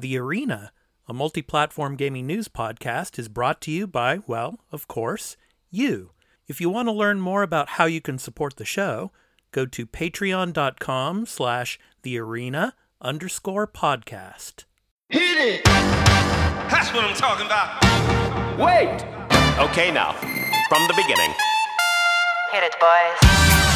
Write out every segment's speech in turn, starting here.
The Arena, a multi platform gaming news podcast, is brought to you by, well, of course, you. If you want to learn more about how you can support the show, go to patreon.com slash the arena underscore podcast. Hit it! That's what I'm talking about. Wait! Okay, now, from the beginning. Hit it, boys.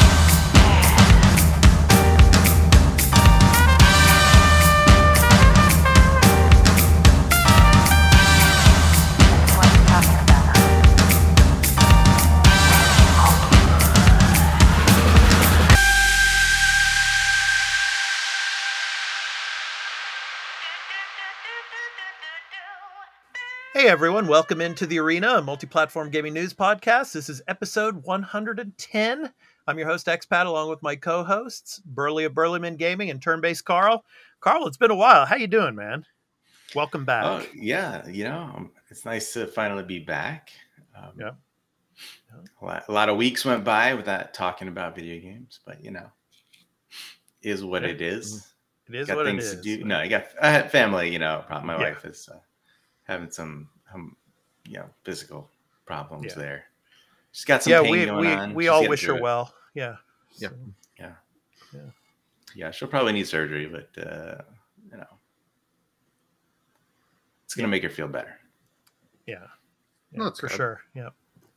Hey everyone, welcome into the Arena, a multi-platform gaming news podcast. This is episode 110. I'm your host Expat, along with my co-hosts Burley of Burleyman Gaming and Turn-Based Carl. Carl, it's been a while. How you doing, man? Welcome back. Oh yeah, you know, um, it's nice to finally be back. Um, Yeah. A lot, a lot of weeks went by without talking about video games, but you know, is what it is. it is got what things is. to do. No, I got I had family. You know. My Yeah. wife is uh, having some, um, you know, physical problems Yeah. there. She's got some yeah, pain we going we, on. we She's all wish her it. well. Yeah. Yeah. So, Yeah. Yeah. Yeah, she'll probably need surgery, but uh, you know, it's gonna make her feel better. yeah. yeah No, that's for good. sure. Yeah.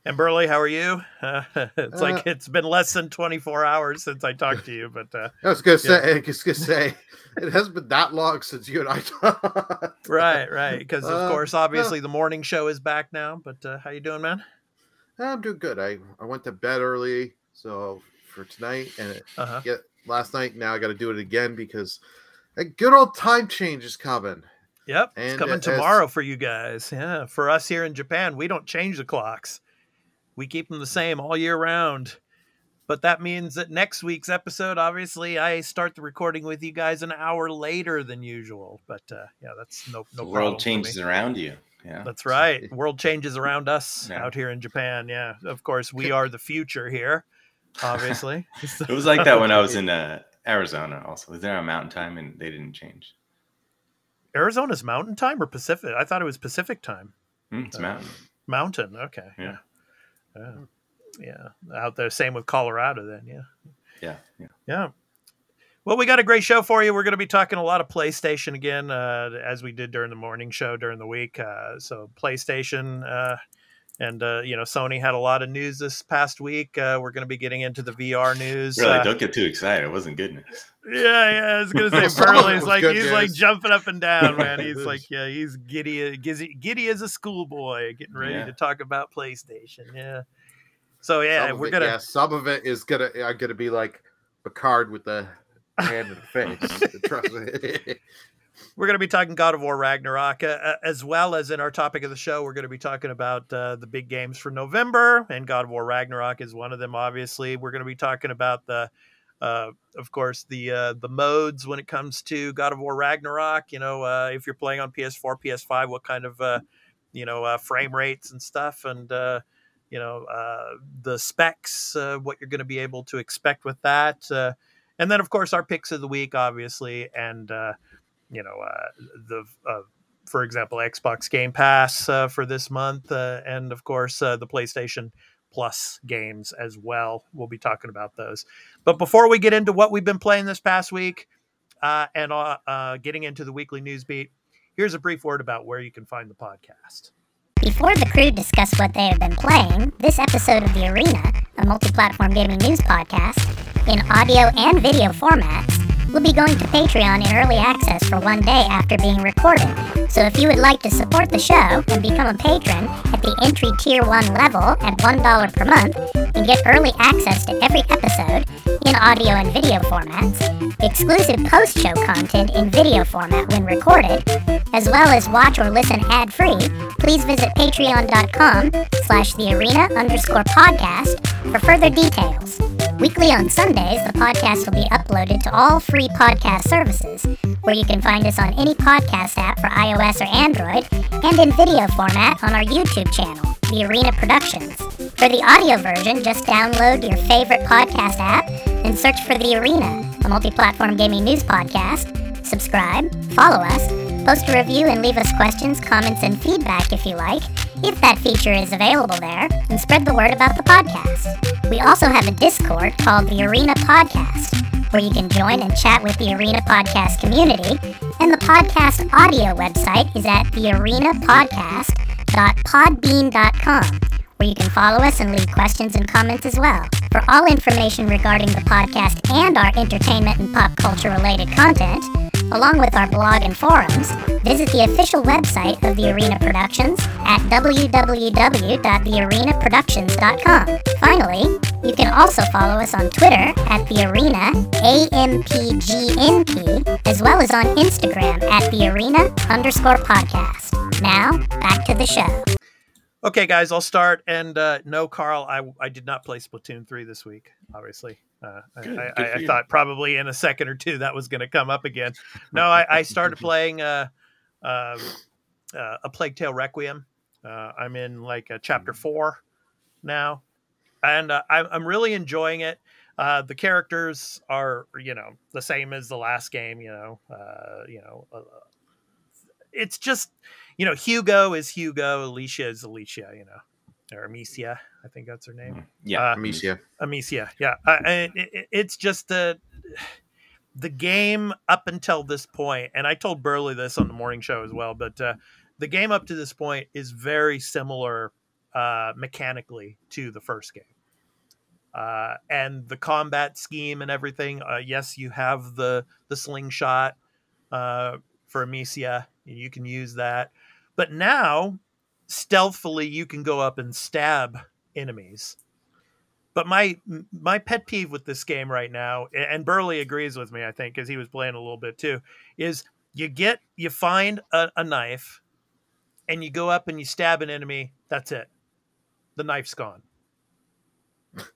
And Burley, how are you? Uh, it's like Uh, it's been less than 24 hours since I talked to you, but uh, I was gonna say, I was gonna say, it hasn't been that long since you and I talked. right, right. Because of Uh, course, obviously, the morning show is back now. But uh, how you doing, man? I'm doing good. I I went to bed early, so for tonight and it, Uh huh. get last night. Now I got to do it again because a good old time change is coming. Yep, it's coming as- tomorrow for you guys. Yeah, for us here in Japan, we don't change the clocks. We keep them the same all year round. But that means that next week's episode, obviously, I start the recording with you guys an hour later than usual. But uh, yeah, that's no no the problem world changes around you. Yeah. That's right. World changes around us Yeah. out here in Japan. Yeah, of course, we are the future here. Obviously, It was like that when I was in uh, Arizona. Also, was there a Mountain Time and they didn't change? Arizona's Mountain Time or Pacific? I thought it was Pacific Time. Hmm, it's Uh, Mountain. Mountain. Okay. Yeah. Yeah. Yeah. Out there. Same with Colorado then. Yeah. Yeah, yeah. Yeah. Well, we got a great show for you. We're going to be talking a lot of PlayStation again, uh, as we did during the morning show during the week. Uh, so PlayStation, uh, and uh, you know, Sony had a lot of news this past week. Uh, we're going to be getting into the VR news. Really, Uh, don't get too excited. It wasn't good news. yeah, yeah. I was gonna say Some of Burley's like good he's like jumping up and down, man. He's like, yeah, he's giddy, giddy, giddy as a schoolboy, getting ready Yeah. to talk about PlayStation. Yeah. So yeah, some we're gonna yeah, some of it is gonna I'm gonna be like Picard with the hand in the face. Trust me. We're gonna be talking God of War Ragnarok, uh, uh, as well as in our topic of the show, we're gonna be talking about uh, the big games for November, and God of War Ragnarok is one of them. Obviously, we're gonna be talking about the. Uh, of course, the uh, the modes when it comes to God of War Ragnarok. You know, uh, if you're playing on PS4, PS5, what kind of you know frame rates and stuff, and you know the specs, what you're going to be able to expect with that, and then of course our picks of the week, obviously, and you know uh, the. Uh, for example, Xbox Game Pass uh, for this month, uh, and of course uh, the PlayStation Plus games as well. We'll be talking about those. But before we get into what we've been playing this past week uh, and getting into the weekly news beat, here's a brief word about where you can find the podcast. Before the crew discuss what they have been playing, this episode of The Arena, a multi platform gaming news podcast, in audio and video formats, will be going to Patreon in early access for one day after being recorded. So if you would like to support the show and become a patron at the entry tier 1 level at $1 per month and get early access to every episode in audio and video formats, exclusive post-show content in video format when recorded, as well as watch or listen ad-free, please visit patreon.com slash the arena underscore podcast for further details. Weekly on Sundays, the podcast will be uploaded to all free podcast services, where you can find us on any podcast app for iOS or Android, and in video format on our YouTube channel, The Arena Productions. For the audio version, just download your favorite podcast app and search for The Arena, a multi platform gaming news podcast. Subscribe, follow us, Post a review and leave us questions, comments, and feedback if you like, if that feature is available there, and spread the word about the podcast. We also have a Discord called the Arena Podcast, where you can join and chat with the Arena Podcast community, and the podcast audio website is at thearenapodcast.podbean.com, where you can follow us and leave questions and comments as well. For all information regarding the podcast and our entertainment and pop culture related content, along with our blog and forums, visit the official website of The Arena Productions at www.thearenaproductions.com. Finally, you can also follow us on Twitter at The Arena AMPGNP, as well as on Instagram at The Arena underscore podcast. Now, back to the show. Okay, guys, I'll start. And uh, no, Carl, I, I did not play Splatoon 3 this week, obviously. Uh, I- Good, I, good I, I thought probably in a second or two that was going to come up again. No, I, I started playing uh, uh, uh, A Plague Tale Requiem. Uh, I'm in like chapter four now, and uh, I'm, I'm really enjoying it. Uh, the characters are, you know, the same as the last game. You know, uh, you know, uh, it's just, you know, Hugo is Hugo, Alicia is Alicia. You know, or Amicia, I think that's her name. Yeah. Uh, Amicia. Amicia, yeah. I, it, it- it's just the the game up until this point, and I told Burley this on the morning show as well. But uh, the game up to this point is very similar uh, mechanically to the first game, uh, and the combat scheme and everything. Uh, yes, you have the the slingshot uh, for Amicia, and you can use that. But now, stealthily, you can go up and stab enemies. But my my pet peeve with this game right now and burley agrees with me i think because he was playing a little bit too is you get you find a, a knife and you go up and you stab an enemy that's it. The knife's gone.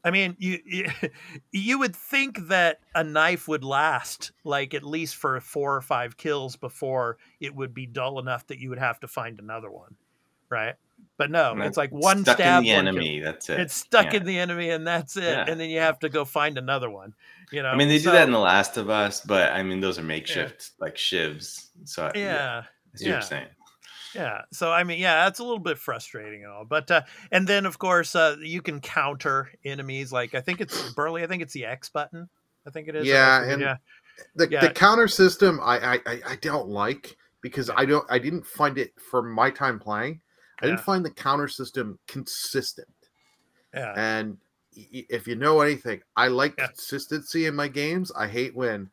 I mean you, you you would think that a knife would last like at least for four or five kills before it would be dull enough that you would have to find another one right but no And it's like one stuck stab in the one kill enemy. That's it. it's stuck Yeah. in the enemy and that's it Yeah. and then you have to go find another one you know I mean, they do that in The Last of Us, but I mean, those are makeshift like shivs. So I- yeah I you're yeah. saying. yeah so i mean yeah that's a little bit frustrating and all but uh and then of course uh you can counter enemies like i think it's burley i think it's the x button i think it is Yeah, I and- yeah The, Yeah. the counter system I, I I- I don't like because I don't I didn't find it for my time playing. I didn't Yeah. find the counter system consistent. yeah And y- y- if you know anything, I like Yeah. consistency in my games. I hate when,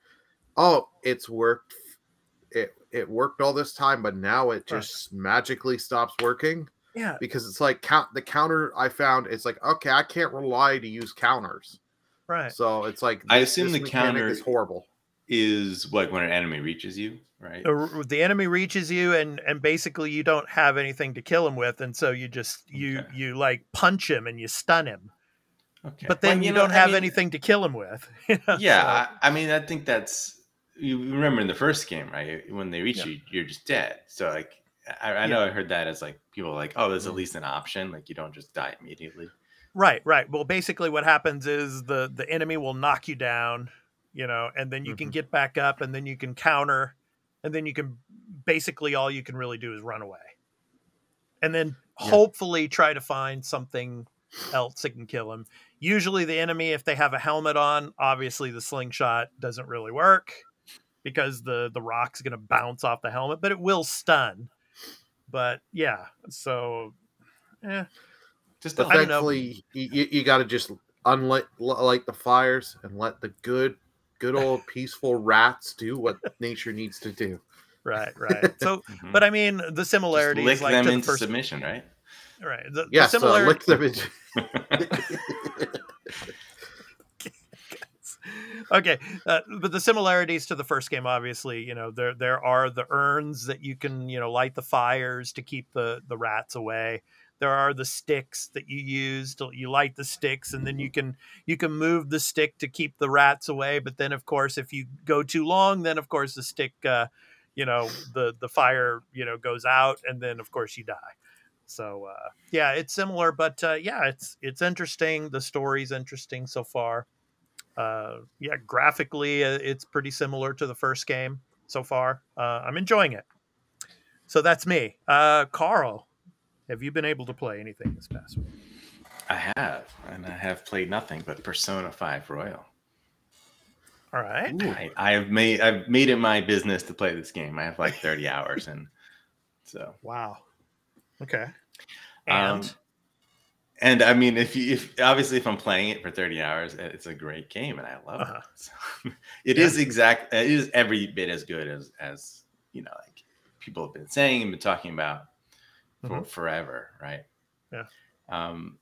oh, it's worked. It it worked all this time, but now it Right. just magically stops working yeah because it's like count the counter I found. It's like okay, I can't rely to use counters, right so it's like I assume the counter- is horrible. Is like when an enemy reaches you, right? the, the enemy reaches you and and basically you don't have anything to kill him with and so you just you Okay. you like punch him and you stun him Okay. but then Well, you, know, don't I have mean, anything to kill him with you know, Yeah, so- I, I mean, I think that's you remember in the first game, right? When they reach Yeah. you, you're just dead. So like, I, I know I heard that as like people are like, oh, there's at mm-hmm. least an option. Like you don't just die immediately. Right, right. Well, basically, what happens is the the enemy will knock you down, you know, and then you can Mhm. get back up, and then you can counter, and then you can basically all you can really do is run away, and then Yeah. hopefully try to find something else that can kill him. Usually, the enemy, if they have a helmet on, obviously the slingshot doesn't really work because the the rock's going to bounce off the helmet, but it will stun. But yeah, so eh, Just But I don't know. thankfully, you, you, you got to just unlight light the fires and let the good, good old peaceful rats do what nature needs to do. right, right. So. Mhm. But I mean, the Just similarities, lick like them to the into first, submission, right? right? The, the Yes, uh, lick them into- okay, uh, but the similarities to the first game, obviously, you know, there there are the urns that you can, you know, light the fires to keep the the rats away. There are the sticks that you use to you light the sticks, and then you can you can move the stick to keep the rats away. But then, of course, if you go too long, then of course the stick, uh, you know, the the fire, you know, goes out, and then of course you die. So uh, yeah, it's similar, but uh, yeah, it's it's interesting. The story's interesting so far. Uh, yeah, graphically, uh, it's pretty similar to the first game so far. Uh, I'm enjoying it. So that's me. Uh, Carl, have you been able to play anything this past week? I have, and I have played nothing but Persona Five Royal. All right. I, I have made I've made it my business to play this game. I have like 30 hours and so Wow. Okay. Um, And and I mean if you if obviously if I'm playing it for 30 hours, it's a great game and I love Uh-huh. it. So, it Yeah. is exact it is every bit as good as as you know like people have been saying and been talking about for Mhm. forever, right? Yeah. Um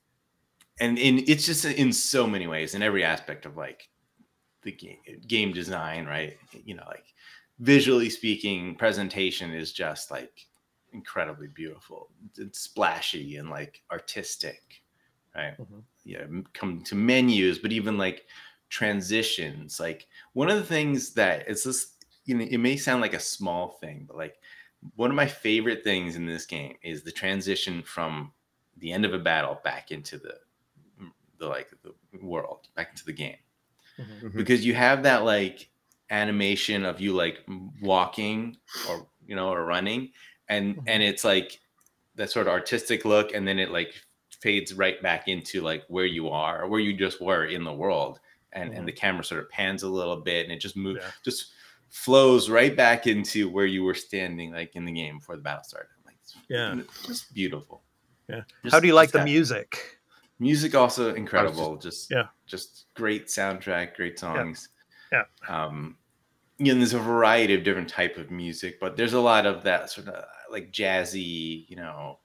and in it's just in so many ways in every aspect of like the game, game design, right? You know, like visually speaking, presentation is just like incredibly beautiful. It's splashy and like artistic, right? Mhm. Yeah, come to menus, but even like transitions. Like one of the things that it's this, you know, it may sound like a small thing, but like one of my favorite things in this game is the transition from the end of a battle back into the the like the world, back into the game Mhm. Mhm. because you have that like animation of you like walking or you know or running and Mhm. and it's like that sort of artistic look and then it like fades right back into like where you are or where you just were in the world and and the camera sort of pans a little bit and it just moves Yeah. just flows right back into where you were standing like in the game before the battle started like Yeah. it's just beautiful Yeah. Just- How do you like the that- music? Music also incredible. Just Yeah. just great soundtrack, great songs. Yeah. Um, you know, there's a variety of different type of music, but there's a lot of that sort of like jazzy, you know,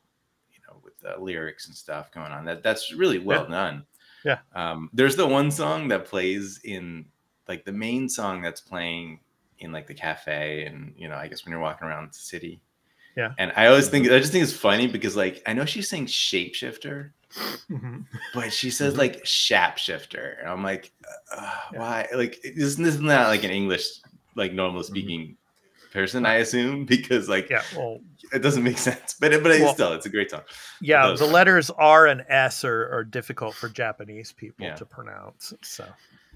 you know, with the lyrics and stuff going on. That that's really well done. Yeah. Um, there's the one song that plays in like the main song that's playing in like the cafe, and you know, I guess when you're walking around the city. Yeah. And I always think I just think it's funny because like I know she's saying shapeshifter, Mhm. but she says like shapeshifter and i'm like uh, Yeah. why like isn't this not like an english like normal speaking person i assume because like Yeah. Well, it doesn't make sense but but Well- still it's a great song yeah. The letters R and S are, are difficult for Japanese people Yeah. to pronounce. So,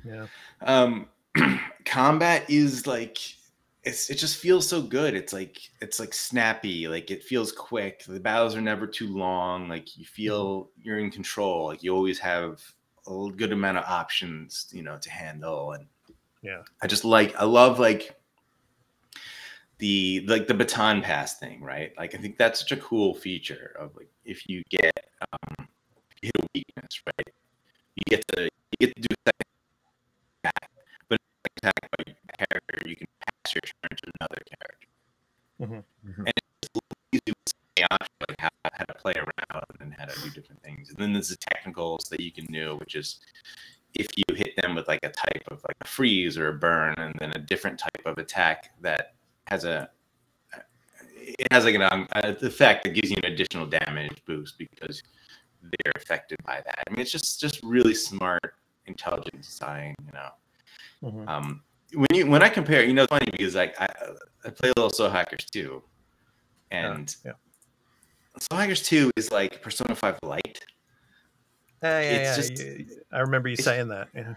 yeah. um combat is like it's it just feels so good. It's like it's like snappy. Like it feels quick. The battles are never too long. Like you feel you're in control. Like you always have a good amount of options you know to handle. And Yeah. i just like i love like the like the baton pass thing right? Like i think that's such a cool feature of like if you get um hit a weakness right? You get to you get to do a second attack by your character you can pass your turn to another character Mhm. Mhm. and it just leaves you with the option like how, how to play around and how to do different things and then there's the technicals that you can do which is if you hit them with like a type of like a freeze or a burn and then a different type of attack that has a it has like an um, uh, effect that gives you an additional damage boost because they're affected by that. I mean, it's just just really smart, intelligent design. You know, Mhm. um, when you when I compare, you know, it's funny because like I I play a little Soul Hackers too, and yeah. Soul Hackers two is like Persona Five Lite. Yeah, yeah, It's yeah. just- you- I remember you saying that. Yeah.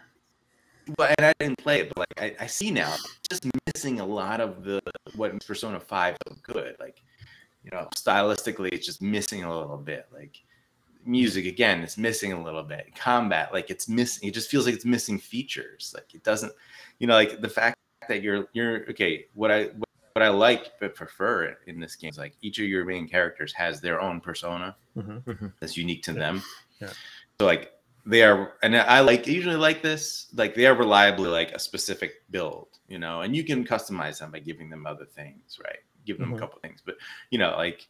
but and I didn't play it, but like I, I see now, just missing a lot of the what Persona Five so good. Like, you know, stylistically, it's just missing a little bit. Like, music again, it's missing a little bit. Combat, like it's missing. It just feels like it's missing features. Like it doesn't, you know, like the fact that you're you're okay. What I what, I like but prefer in this game is like each of your main characters has their own persona Mhm. Mhm. that's unique to them. Yeah. So like they are, and I like usually like this. Like they are reliably like a specific build, you know, and you can customize them by giving them other things, right? Give them Mhm. a couple things, but you know, like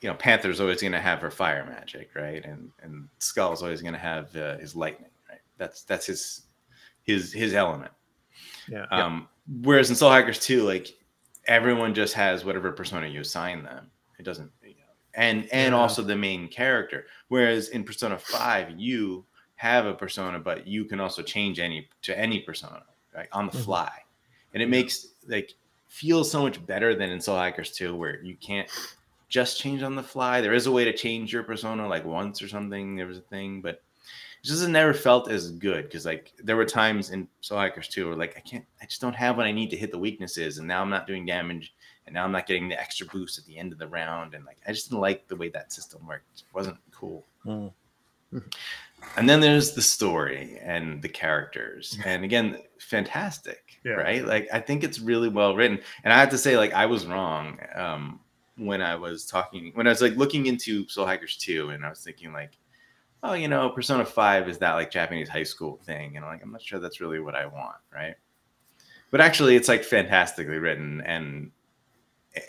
you know, Panther's always going to have her fire magic, right? And and Skull's always going to have uh, his lightning, right? That's that's his his his element. Yeah. Um, whereas in Soul Hackers 2, like everyone just has whatever persona you assign them. It doesn't, you know, and and Yeah. also the main character. Whereas in Persona 5, you have a persona, but you can also change any to any persona, right? On the Mhm. fly. And it makes like feel so much better than in Soul Hackers 2, where you can't just change on the fly. There is a way to change your persona like once or something. There was a thing, but it just never felt as good because like there were times in Soul Hackers 2 where like I can't I just don't have what I need to hit the weaknesses and now I'm not doing damage and now I'm not getting the extra boost at the end of the round, and like I just didn't like the way that system worked. It wasn't cool. Mm. And then there's the story and the characters, and again, fantastic, Yeah. right? Like I think it's really well written, and I have to say, like I was wrong um, when I was talking when I was like looking into Soul Hackers 2, and I was thinking like, oh, you know, Persona 5 is that like Japanese high school thing, and I'm like, I'm not sure that's really what I want, right? But actually, it's like fantastically written, and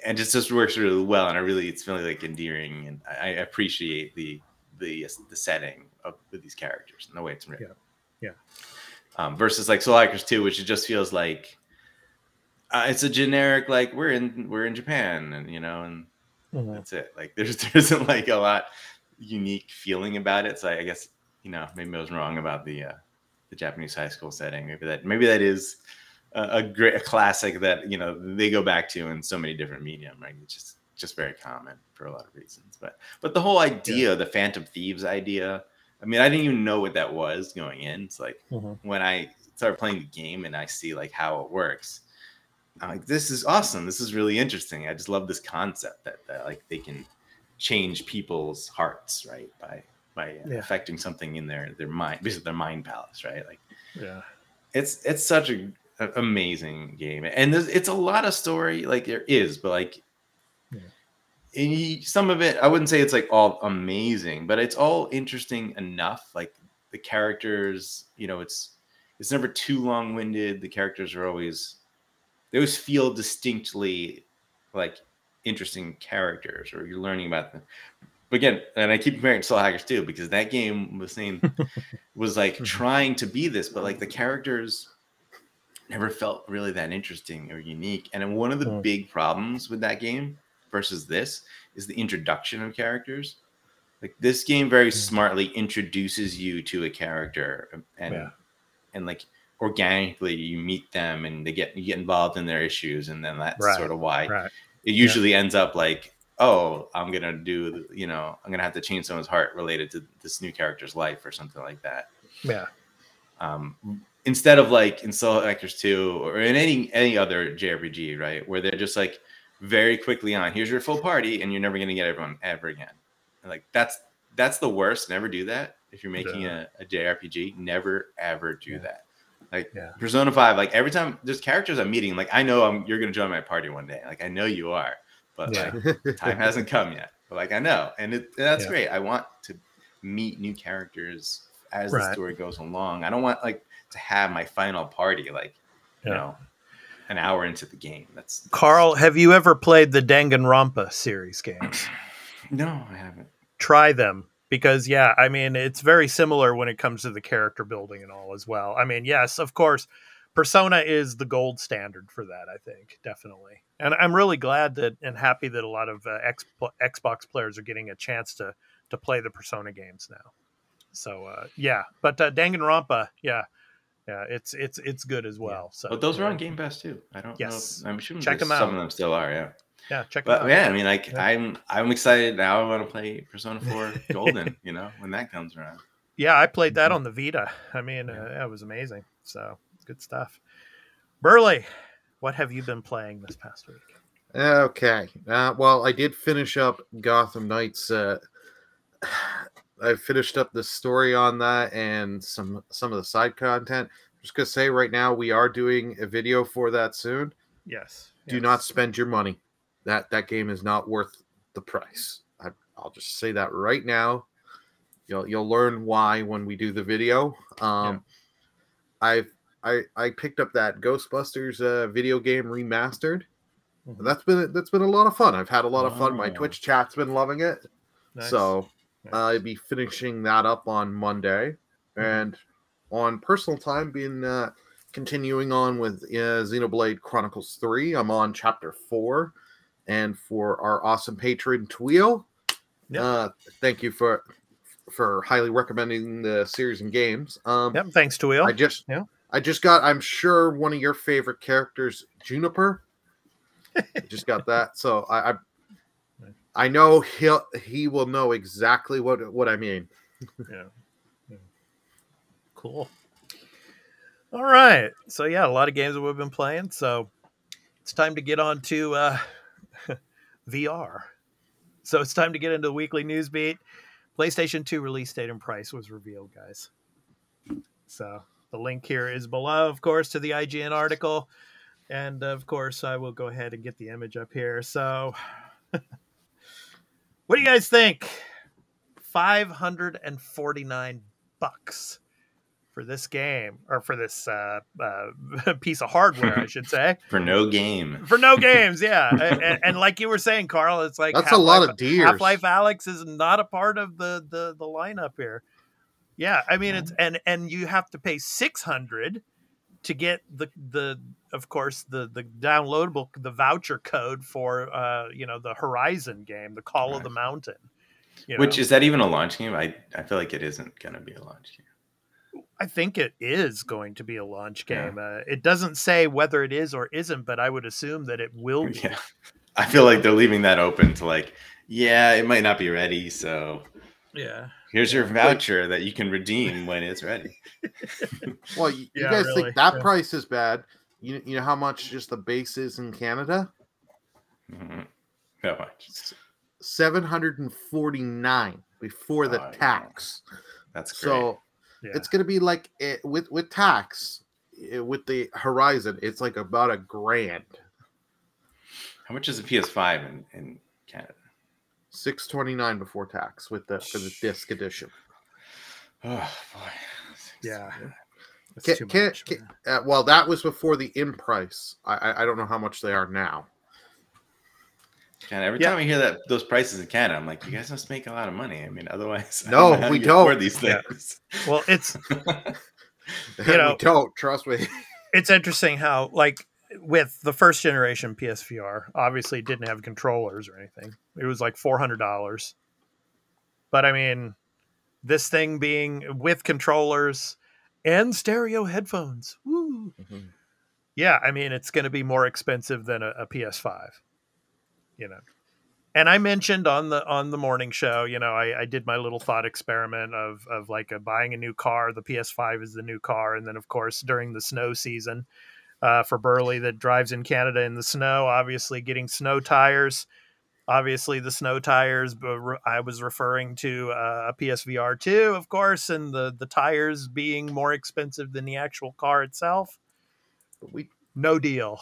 and just just works really well, and I really it's really like endearing, and I, appreciate the the the setting of with these characters and the way it's written. Yeah. Um, versus like Soul Hackers 2, which it just feels like uh, it's a generic like we're in we're in Japan and you know and Mhm. that's it. Like there's there isn't like a lot unique feeling about it. So I guess you know maybe I was wrong about the uh, the Japanese high school setting. Maybe that maybe that is a, a great a classic that you know they go back to in so many different medium. Right? It's just just very common for a lot of reasons. But but the whole idea, the Phantom Thieves idea. I mean, I didn't even know what that was going in. It's like Mhm. when I started playing the game and I see like how it works. I'm like, this is awesome. This is really interesting. I just love this concept that, that like they can change people's hearts, right? By by Yeah. affecting something in their their mind, basically their mind palace, right? Like Yeah. it's it's such a, a- amazing game, and it's a lot of story. Like there is, but like Yeah. some of it, I wouldn't say it's like all amazing, but it's all interesting enough. Like the characters, you know, it's it's never too long winded. The characters are always always feel distinctly like interesting characters, or you're learning about them. But again, and I keep comparing it to Soul Hackers 2, because that game was saying was like trying to be this, but like the characters never felt really that interesting or unique. And one of the Mm. big problems with that game versus this is the introduction of characters. Like this game very smartly introduces you to a character and Yeah. and like organically you meet them and they get you get involved in their issues and then that's Right, sort of why Right. it usually ends up like oh i'm gonna do you know i'm gonna have to change someone's heart related to this new character's life or something like that Yeah. um, instead of like in Soul Hackers 2 or in any any other JRPG, right, where they're just like very quickly on, here's your full party, and you're never gonna get everyone ever again. And, like that's that's the worst. Never do that if you're making Yeah. a, a JRPG. Never ever do Yeah. that. Like Yeah. Persona 5, like every time there's characters I'm meeting, like I know I'm you're gonna join my party one day. Like I know you are, but Yeah. like time hasn't come yet. But like I know, and it, that's Yeah. great. I want to meet new characters as the story goes along. I don't want like to have my final party like you know an hour into the game. That's, that's- Carl, have you ever played the Danganronpa series games? No, I haven't. Try them because yeah, I mean it's very similar when it comes to the character building and all as well. I mean, yes, of course, Persona is the gold standard for that. I think definitely, and I'm really glad that and happy that a lot of uh, X, Xbox players are getting a chance to to play the Persona games now. So uh, yeah, but uh, Danganronpa, yeah, yeah, it's it's it's good as well. So But those are on Game Pass too. I don't Yes. know. I'm sure Check 'em some out. Some of them still are. Yeah. Yeah, check it But out. yeah, I mean, like Yeah. I'm I'm excited now. I want to play Persona 4 Golden. you know, when that comes around. Yeah, I played Mm-hmm. that on the Vita. I mean, uh, that was amazing. So good stuff. Burley, what have you been playing this past week? Okay. Uh, well, I did finish up Gotham Knights. Uh, I finished up the story on that and some some of the side content. Just gonna say right now we are doing a video for that soon. Yes. Do yes. not spend your money. That that game is not worth the price. I, I'll just say that right now. You'll you'll learn why when we do the video. Um, I've I I picked up that Ghostbusters uh, video game remastered. Mhm. That's been that's been a lot of fun. I've had a lot of fun. My Twitch chat's been loving it. Nice. So Nice. I'll be finishing that up on Monday, Mhm. and on personal time, being uh, continuing on with uh, Xenoblade Chronicles Three. I'm on chapter four, and for our awesome patron Tweel, Yep. uh, thank you for for highly recommending the series and games. Um, Yep, thanks to Will. I just Yeah. I just got I'm sure one of your favorite characters, Juniper. I just got that. So I, I I know he'll he will know exactly what what I mean. yeah. Yeah. Cool. All right. So yeah, a lot of games that we've been playing. So it's time to get on to uh, VR. So it's time to get into the weekly news beat. PlayStation 2 release date and price was revealed, guys. So the link here is below, of course, to the IGN article. And of course, I will go ahead and get the image up here. So, what do you guys think? 549 bucks for this game or for this uh, uh, piece of hardware, I should say. For no game. For no games, yeah. and, and, and like you were saying, Carl, it's like That's a lot of deers. Half Life Alyx is not a part of the, the the lineup here. Yeah, I mean it's and and you have to pay six hundred to get the the of course the the downloadable the voucher code for uh you know the Horizon game, the Call of the Mountain. you Which is that even a launch game? I, I feel like it isn't going to be a launch game. I think it is going to be a launch Yeah. game. Uh, it doesn't say whether it is or isn't, but I would assume that it will be. Yeah. I feel like they're leaving that open to like, yeah, it might not be ready. So Yeah. here's your voucher that you can redeem when it's ready. Well, you, you Yeah, guys really, think that yeah. price is bad? You you know how much just the base is in Canada? Mhm. How much? Seven hundred and forty nine before the Oh, yeah. tax. That's great. So Yeah. it's gonna be like it, with with tax eh, with the Horizon. It's like about a grand. How much is a PS5 in, in Canada? Six twenty nine before tax with the for the disc edition. Oh boy. Yeah. Can, too can, much, can- uh, well, that was before the in price. I, I I don't know how much they are now. And every Yeah. time I hear that those prices in Canada, I'm like, you guys must make a lot of money. I mean, otherwise, No, know how we don't. afford These Yeah. things. Well, it's You know- don't trust me. it's interesting how like with the first generation PSVR, obviously it didn't have controllers or anything. It was like four hundred dollars. But I mean, this thing being with controllers and stereo headphones. Woo. Mhm. Yeah, I mean it's going to be more expensive than a, a PS5. You know. And I mentioned on the on the morning show, you know, I, I did my little thought experiment of of like a, buying a new car. The PS5 is the new car, and then of course during the snow season, uh, for Burley that drives in Canada in the snow, obviously getting snow tires. Obviously, the snow tires. But I was referring to uh, a PSVR two, of course, and the the tires being more expensive than the actual car itself. We No deal.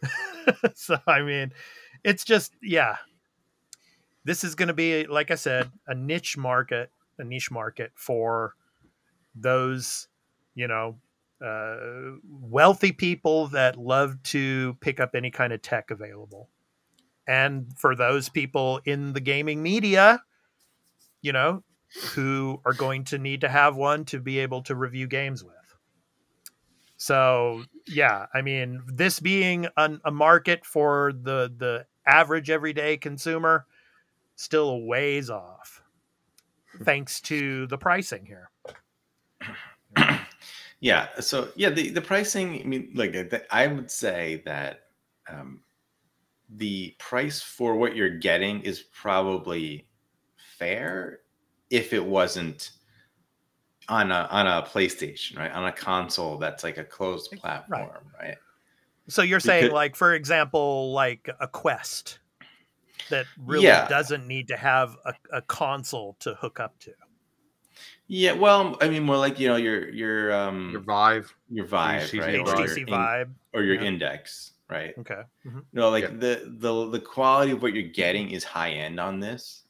so I mean, it's just yeah. This is going to be, like I said, a niche market, a niche market for those, you know, uh, wealthy people that love to pick up any kind of tech available. And for those people in the gaming media, you know, who are going to need to have one to be able to review games with. So, yeah, I mean, this being an, a market for the the average everyday consumer, still a ways off, thanks to the pricing here. Yeah. So yeah, the, the pricing. I mean, like the- I would say that um, the price for what you're getting is probably fair if it wasn't on a on a PlayStation, right? On a console that's like a closed platform, right? So you're saying, Because- like, for example, like a Quest that really Yeah. doesn't need to have a, a console to hook up to. Yeah. Well, I mean, more like you know your your um your Vive. your Vive, HTC right? Vive. Or your in- Vive. or your Yeah. index, right? Okay. Mhm. No, like Yeah. the the the quality of what you're getting is high end on this,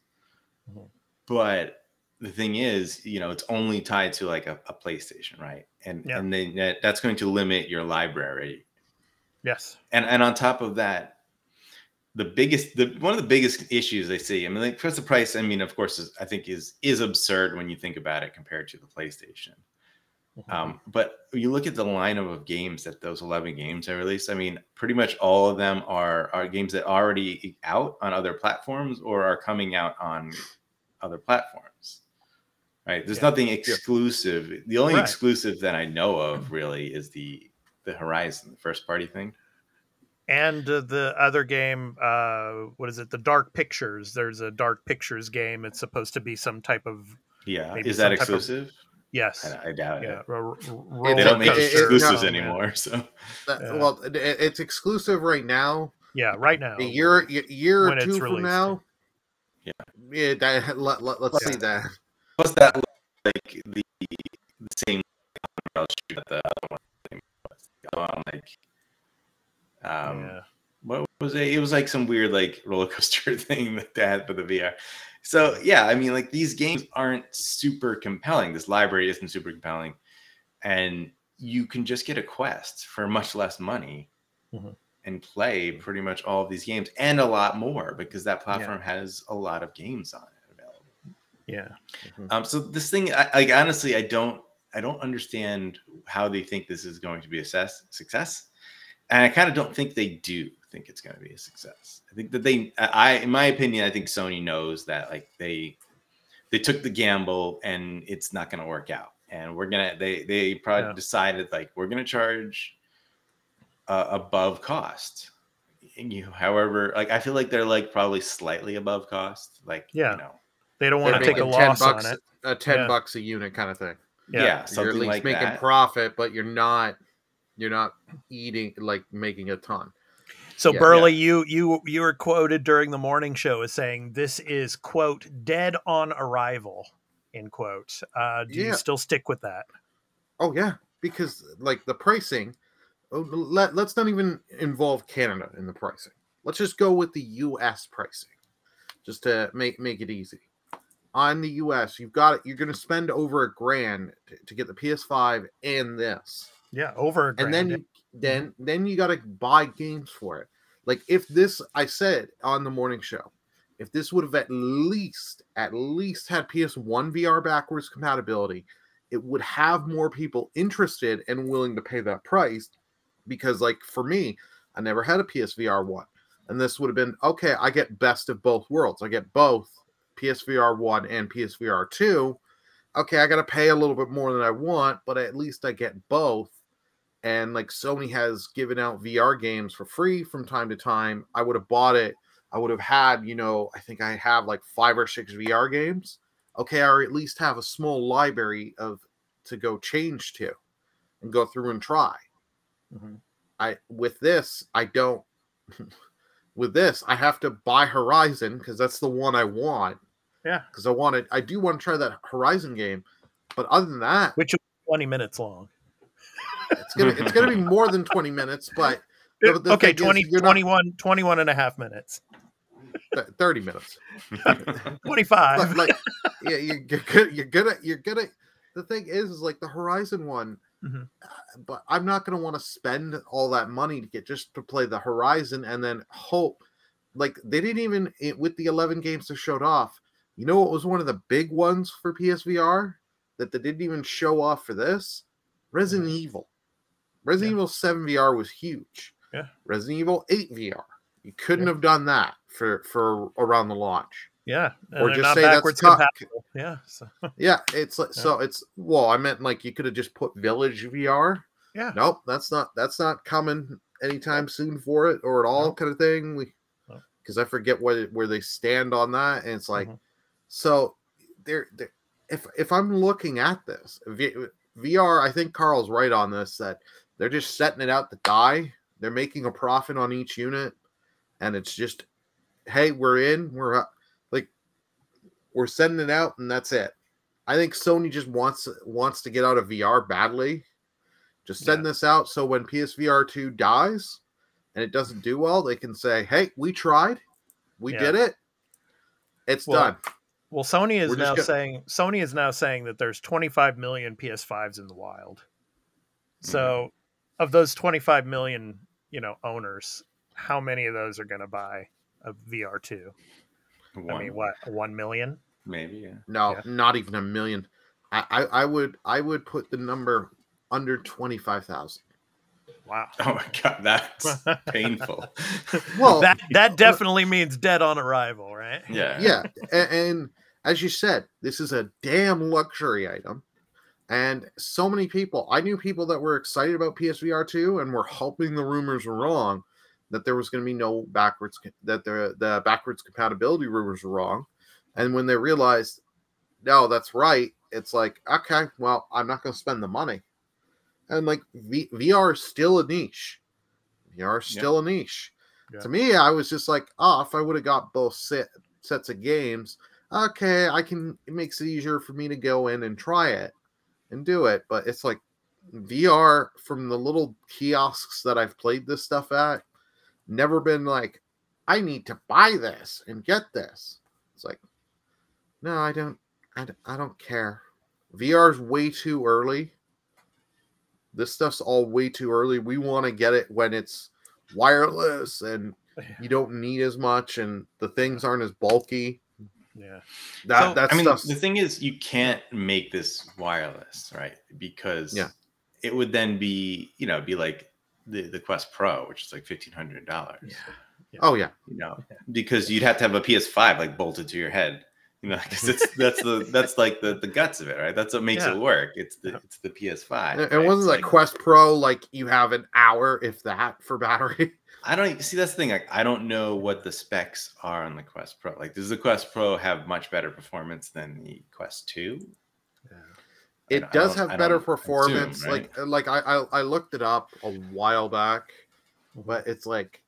Mhm. but the thing is, you know, it's only tied to like a, a PlayStation, right? And Yeah. and then that, that's going to limit your library. Yes. And and on top of that, the biggest the one of the biggest issues they see, I mean, like first the price, I mean, of course, is, I think is is absurd when you think about it compared to the PlayStation. Mhm. Um, but you look at the lineup of games that those 11 games are released. I mean, pretty much all of them are are games that are already out on other platforms or are coming out on other platforms. Right? There's Yeah. nothing exclusive. The only Right. exclusive that I know of really is the the Horizon, the first party thing. and uh, the other game uh what is it the dark pictures there's a dark pictures game it's supposed to be some type of Yeah, Maybe is some that type of- exclusive? yes I, I doubt yeah it. ro- ro- It- They don't make it- it- exclusives no. anymore. So That- Yeah. Well, it- it's exclusive right now, Yeah, right now. A year, a year or When it's two from released. now. Yeah. Yeah. That, let, let, let's see that. Plus that looked like the, the same that the other one was. The other one, like um yeah. what was it? It was like some weird like roller coaster thing that they had for the VR. So yeah, I mean, like these games aren't super compelling. This library isn't super compelling, and you can just get a quest for much less money Mhm. and play pretty much all of these games and a lot more because that platform has a lot of games on it available. Yeah. Um, so this thing, I, like honestly, I don't, I don't understand how they think this is going to be a success. Success, and I kind of don't think they do think it's going to be a success. I think that they, I, in my opinion, I think Sony knows that like they, they took the gamble and it's not going to work out. And we're gonna, they, they probably Yeah. decided like we're gonna charge uh, above cost. And you, however, like I feel like they're like probably slightly above cost. Like Yeah. you know, They don't want to take a ten loss bucks, on it. a ten Yeah. bucks a unit kind of thing. Yeah. yeah, you're at least like making that. profit, but you're not, you're not eating like making a ton. So Yeah. Burley, you you you were quoted during the morning show as saying this is quote dead on arrival end quote. Uh, do you still stick with that? Oh yeah, because like the pricing, oh, let let's not even involve Canada in the pricing. Let's just go with the U.S. pricing, just to make make it easy. On the U.S., you've got it. You're going to spend over a grand to, to get the PS5 and this, Yeah, over a and then grand. you, mm-hmm. then then you got to buy games for it. Like if this, I said on the morning show, if this would have at least at least had PS1 VR backwards compatibility, it would have more people interested and willing to pay that price. Because like for me, I never had a PSVR one, and this would have been okay. I get best of both worlds. I get both PSVR one and PSVR two. Okay, I got to pay a little bit more than I want, but at least I get both and like Sony has given out VR games for free from time to time. I would have bought it. I would have had, you know, I think I have like five or six VR games. Okay, I at least have a small library of to go change to and go through and try. Mhm. I with this, I don't with this, I have to buy Horizon because that's the one I want. Yeah. Because I wanted I do want to try that Horizon game. But other than that, which is 20 minutes long. it's gonna it's gonna be more than 20 minutes, but No, but the okay, thing is, 20, you're not- 21, 21 and a half minutes. 30 minutes. 25. But like, yeah, you're, you're good. You're gonna, you're gonna. The thing is, is like the Horizon one. Mhm. uh, But I'm not gonna want to spend all that money to get just to play the Horizon and then hope. Like they didn't even it, with the 11 games they showed off. You know what was one of the big ones for PSVR that they didn't even show off for this? Resident Evil. Resident Yeah. Evil 7 VR was huge. Yeah. Resident Evil 8 VR. You couldn't have done that for for around the launch. yeah. And or just say that's compatible. Yeah. So, Yeah, it's like Yeah. so it's well, I meant like you could have just put Village VR. yeah. Nope, that's not that's not coming anytime soon for it or at all No. kind of thing. Because I forget what where they stand on that, and it's like Mhm. So they're if if I'm looking at this v, VR, I think Carl's right on this that they're just setting it out to die. They're making a profit on each unit, and it's just hey, we're in, we're up. like we're sending it out, and that's it. I think Sony just wants wants to get out of VR badly. Just send this out so when PSVR 2 dies and it doesn't do well, they can say, "Hey, we tried. We Yeah. did it. It's Well, done." Well, Sony is now gonna- saying Sony is now saying that there's 25 million PS5s in the wild. So, mm-hmm. of those 25 million, you know, owners, how many of those are going to buy a VR2? I mean, what, 1 million? Maybe. Yeah. No, Yeah. not even a million. I, I, I would I would put the number under twenty five thousand. Wow. Oh my god, that's painful. Well, that that definitely means dead on arrival, right? yeah. yeah, and, and as you said, this is a damn luxury item, and so many people. I knew people that were excited about PSVR two and were hoping the rumors were wrong, that there was going to be no backwards that the the backwards compatibility rumors were wrong, and when they realized, no, that's right. It's like okay, well, I'm not going to spend the money, and like v, VR is still a niche. VR is Yeah. still a niche. Yeah. To me, I was just like, oh, if I would have got both set, sets of games, okay, I can. It makes it easier for me to go in and try it and do it. But it's like VR from the little kiosks that I've played this stuff at, never been like, I need to buy this and get this. It's like, no, I don't. I, I don't care. VR's way too early. This stuff's all way too early. We want to get it when it's wireless and you don't need as much and the things aren't as bulky. Yeah. That So, that I mean, the thing is, you can't make this wireless, right? Because Yeah. it would then be, you know, be like the the Quest Pro, which is like fifteen hundred dollars. Yeah. oh yeah. You know, because you'd have to have a PS5 like bolted to your head. You know, because it's that's the that's like the the guts of it, right? That's what makes Yeah. it work. It's the it's the PS5. It, it wasn't It's like Quest Pro like you have an hour if that for battery. I don't see that's the thing. Like, I don't know what the specs are on the Quest Pro. Like, does the Quest Pro have much better performance than the Quest Two? I It does have better don't assume, performance. right? Like like I, I I looked it up a while back, but it's like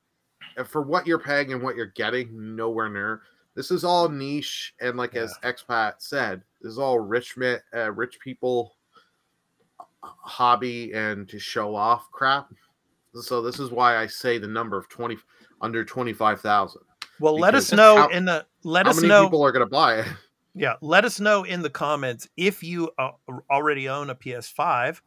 for what you're paying and what you're getting, nowhere near. This is all niche, and like as expat said, this is all rich uh, rich people uh, hobby and to show off crap. So this is why I say the number of twenty under twenty five thousand. Well, let us know how- in the let us know. people are going to buy it? Yeah, let us know in the comments if you uh, already own a PS5.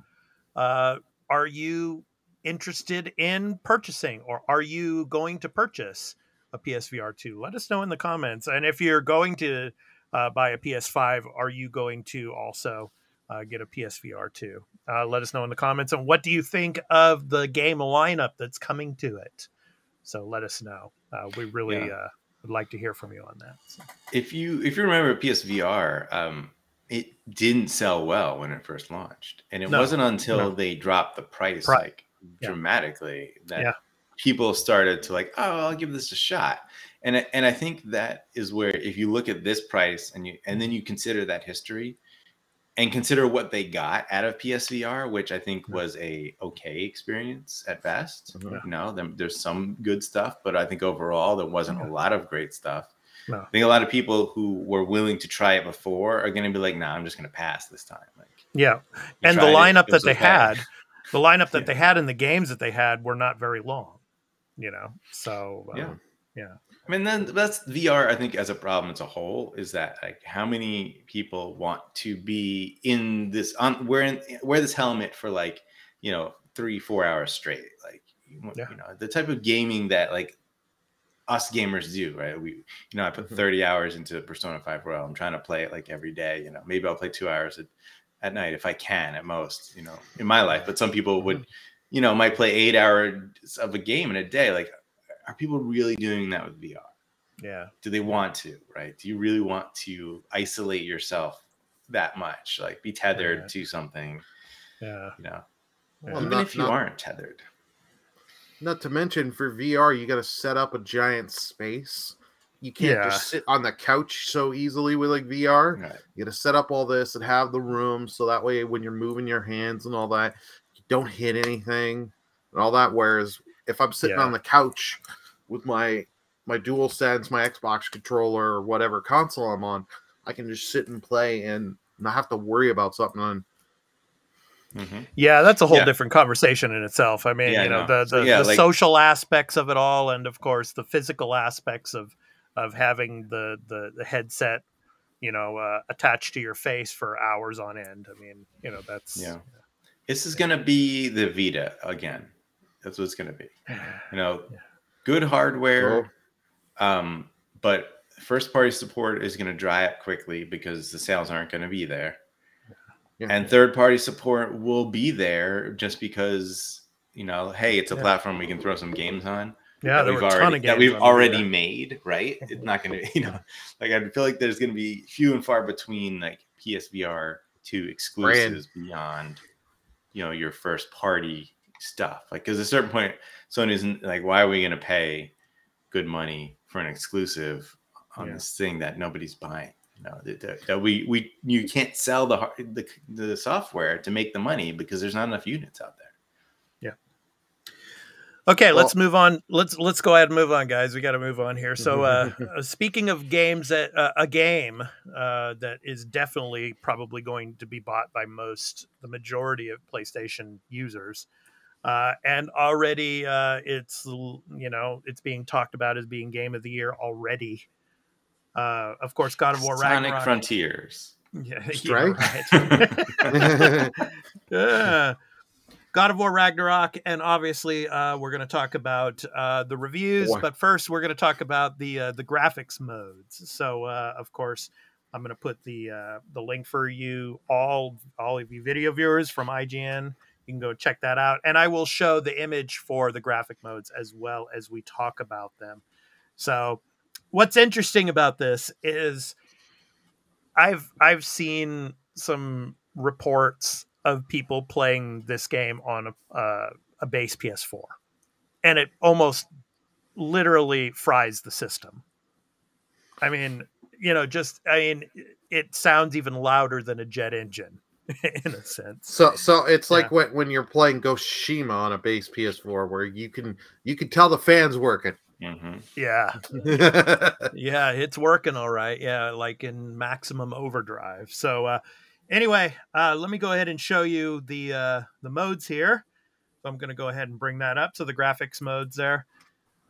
Uh, are you interested in purchasing, or are you going to purchase a PSVR two? Let us know in the comments. And if you're going to uh, buy a PS5, are you going to also uh, get a PSVR too. Uh, let us know in the comments. And what do you think of the game lineup that's coming to it? So let us know. Uh, we really Yeah. uh, would like to hear from you on that. So. if you if you remember PSVR, um, it didn't sell well when it first launched, and it No, wasn't until no. they dropped the price Pri- like yeah. dramatically that Yeah. people started to like, oh, I'll give this a shot. And I- and I think that is where if you look at this price and you and then you consider that history and consider what they got out of PSVR, which I think was a okay experience at best. Yeah. You know, there- there's some good stuff, but I think overall there wasn't a lot of great stuff. No. I think a lot of people who were willing to try it before are going to be like, "Nah, I'm just going to pass this time." Like, Yeah, and the tried it, lineup it that they okay. had, the lineup that Yeah. they had in the games that they had were not very long. You know, so uh, Yeah. yeah, I mean, then that's VR. I think as a problem as a whole is that like how many people want to be in this on wearing wear this helmet for like you know three four hours straight. Like you Yeah. you know the type of gaming that like us gamers do, right? We you know I put Mm-hmm. 30 hours into Persona 5 Royal. I'm trying to play it like every day. You know, maybe I'll play two hours at, at night if I can at most. You know, in my life. But some people would Mm-hmm. you know might play eight hours of a game in a day. Like, are people really doing that with VR? yeah, do they want to right do you really want to isolate yourself that much like be tethered Right. to something yeah. you know Well, even not- if you not- aren't tethered Not to mention for VR, you got to set up a giant space. You can't Yeah. just sit on the couch so easily with like VR. right You got to set up all this and have the room so that way when you're moving your hands and all that, you don't hit anything and all that. Whereas if I'm sitting Yeah. on the couch with my my dual sense, my Xbox controller, or whatever console I'm on, I can just sit and play and not have to worry about something on. Mhm. Yeah, that's a whole Yeah. different conversation in itself. I mean, Yeah, you know, know. the the, So, yeah, the like- social aspects of it all, and of course the physical aspects of of having the the, the headset, you know, uh, attached to your face for hours on end. I mean, you know, that's yeah this is going to be the vita again that's what it's going to be you know Yeah. good hardware um but first party support is going to dry up quickly because the sales aren't going to be there Yeah. and third party support will be there just because you know hey it's a Yeah. platform we can throw some games on yeah. that There we've were a ton already of games that we've already Vita. made right it's not going to you know like i feel like there's going to be few and far between like psvr 2 exclusives beyond you know your first party stuff like because at a certain point sony isn't like why are we going to pay good money for an exclusive on Yeah. this thing that nobody's buying you know that, that, that we we you can't sell the, har- the the software to make the money because there's not enough units out there Yeah. Okay, Well- let's move on. Let's let's go ahead and move on, guys. We got to move on here. So, uh, uh, speaking of games, that uh, a game uh, that is definitely probably going to be bought by most, the majority of PlayStation users, uh, and already uh, it's you know it's being talked about as being game of the year already. Uh, of course, God of War Sonic Ragnarok. Frontiers. Yeah, Stray? yeah, right. yeah. God of War Ragnarok, and obviously uh, we're going to talk about uh, the reviews. Boy. But first, we're going to talk about the uh, the graphics modes. So, uh, of course, I'm going to put the uh, the link for you all all of you video viewers from IGN. You can go check that out, and I will show the image for the graphic modes as well as we talk about them. So, what's interesting about this is I've I've seen some reports of people playing this game on a uh, a base PS4, and it almost literally fries the system. I mean, you know, just I mean, it sounds even louder than a jet engine in a sense. So so it's like Yeah. when, when you're playing Ghost Shima on a base PS4 where you can you can tell the fans working. hmm Yeah, yeah, it's working all right. Yeah, like in maximum overdrive. So uh anyway, uh let me go ahead and show you the uh the modes here. So I'm going to go ahead and bring that up. So the graphics modes there.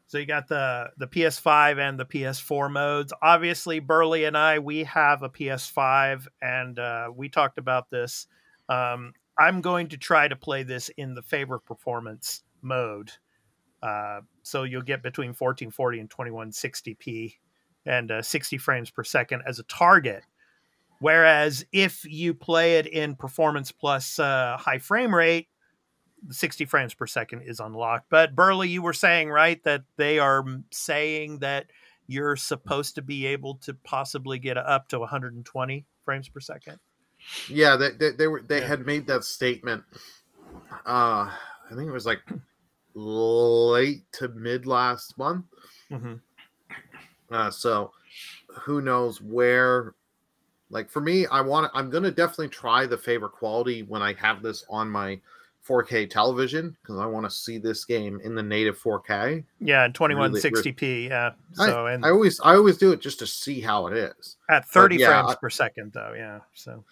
So you got the the PS5 and the PS4 modes. Obviously, Burley and I we have a PS5 and uh we talked about this. Um I'm going to try to play this in the favor performance mode. Uh, so you'll get between 1440 and 2160p and uh, 60 frames per second as a target. Whereas if you play it in performance plus uh, high frame rate, 60 frames per second is unlocked. But Burley, you were saying, right, that they are saying that you're supposed to be able to possibly get up to 120 frames per second. yeah, they, they, they were they Yeah. had made that statement. Uh I think it was like late to mid last month. Mm-hmm. Uh, so who knows where like for me i want to i'm gonna definitely try the favor quality when i have this on my 4k television because i want to see this game in the native 4k Yeah, and 2160p. Yeah. I- So and i always i always do it just to see how it is at 30 yeah, frames I- per second, though. Yeah. So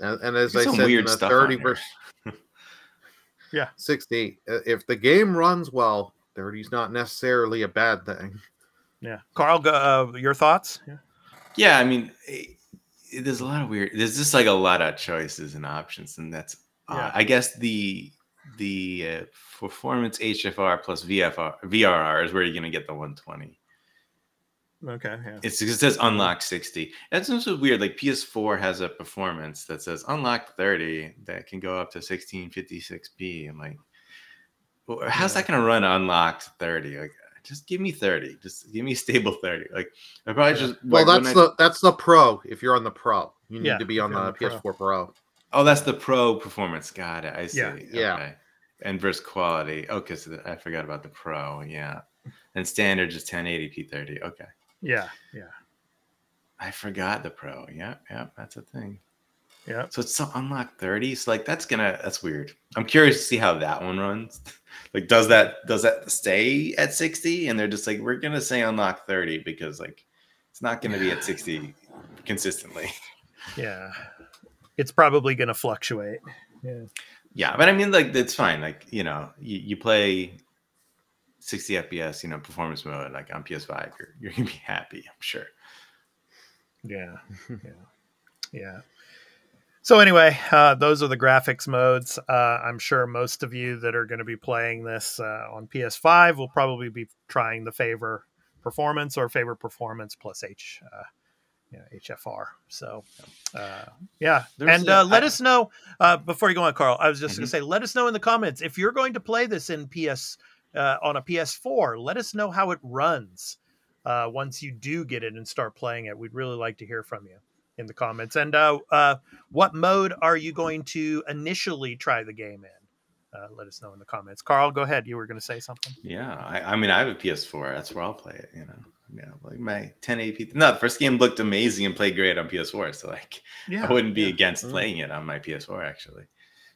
and, and as There's i said weird the stuff 30 versus Yeah. 60 uh, if the game runs well 30 is not necessarily a bad thing yeah. Carl, uh, your thoughts? Yeah. Yeah, I mean, it, it- there's a lot of weird. There's just like a lot of choices and options, and that's. Uh, Yeah. I guess the the uh, performance HFR plus VFR VRR is where you're gonna get the 120. Okay. Yeah. It's, it says unlock 60. That's also weird. Like PS4 has a performance that says unlock 30 that can go up to 1656p. I'm like, well, how's that gonna run unlocked 30? Like, just give me 30. Just give me stable 30. Like, I probably just well like, when that's I- the that's the pro if you're on the pro you need Yeah, to be on the on the ps4 pro Oh, that's the pro performance. Got it. I see. Yeah. Yeah. Okay. And versus quality. Okay, so I forgot about the pro. Yeah. And standard is 1080p 30. Okay. Yeah. Yeah. I forgot the pro. Yeah, yeah, that's a thing. Yeah. So it's so unlock 30. So like that's gonna that's weird. I'm curious to see how that one runs. like, does that does that stay at 60? And they're just like, we're gonna say unlock 30 because like it's not gonna be at 60 consistently. Yeah. It's probably going to fluctuate. Yeah. Yeah, but I mean, like it's fine. Like you know, you, you play 60 FPS, you know, performance mode, like on PS5, you're you're gonna be happy. I'm sure. Yeah. Yeah. Yeah. So anyway, uh, those are the graphics modes. Uh, I'm sure most of you that are going to be playing this uh, on PS5 will probably be trying the favor performance or favor performance plus H, uh, you know, HFR. So, uh, yeah. There's and uh, let I- us know uh, before you go on, Carl. I was just going Mhm. to say, let us know in the comments if you're going to play this in PS uh, on a PS4. Let us know how it runs uh, once you do get it and start playing it. We'd really like to hear from you in the comments. And uh, uh, what mode are you going to initially try the game in? Uh, let us know in the comments. Carl, go ahead. You were going to say something. Yeah, I, I mean, I have a PS4. That's where I'll play it. You know, yeah, like my 1080p. No, the first game looked amazing and played great on PS4. So like, Yeah, I wouldn't be yeah. against Mm. playing it on my PS4 actually.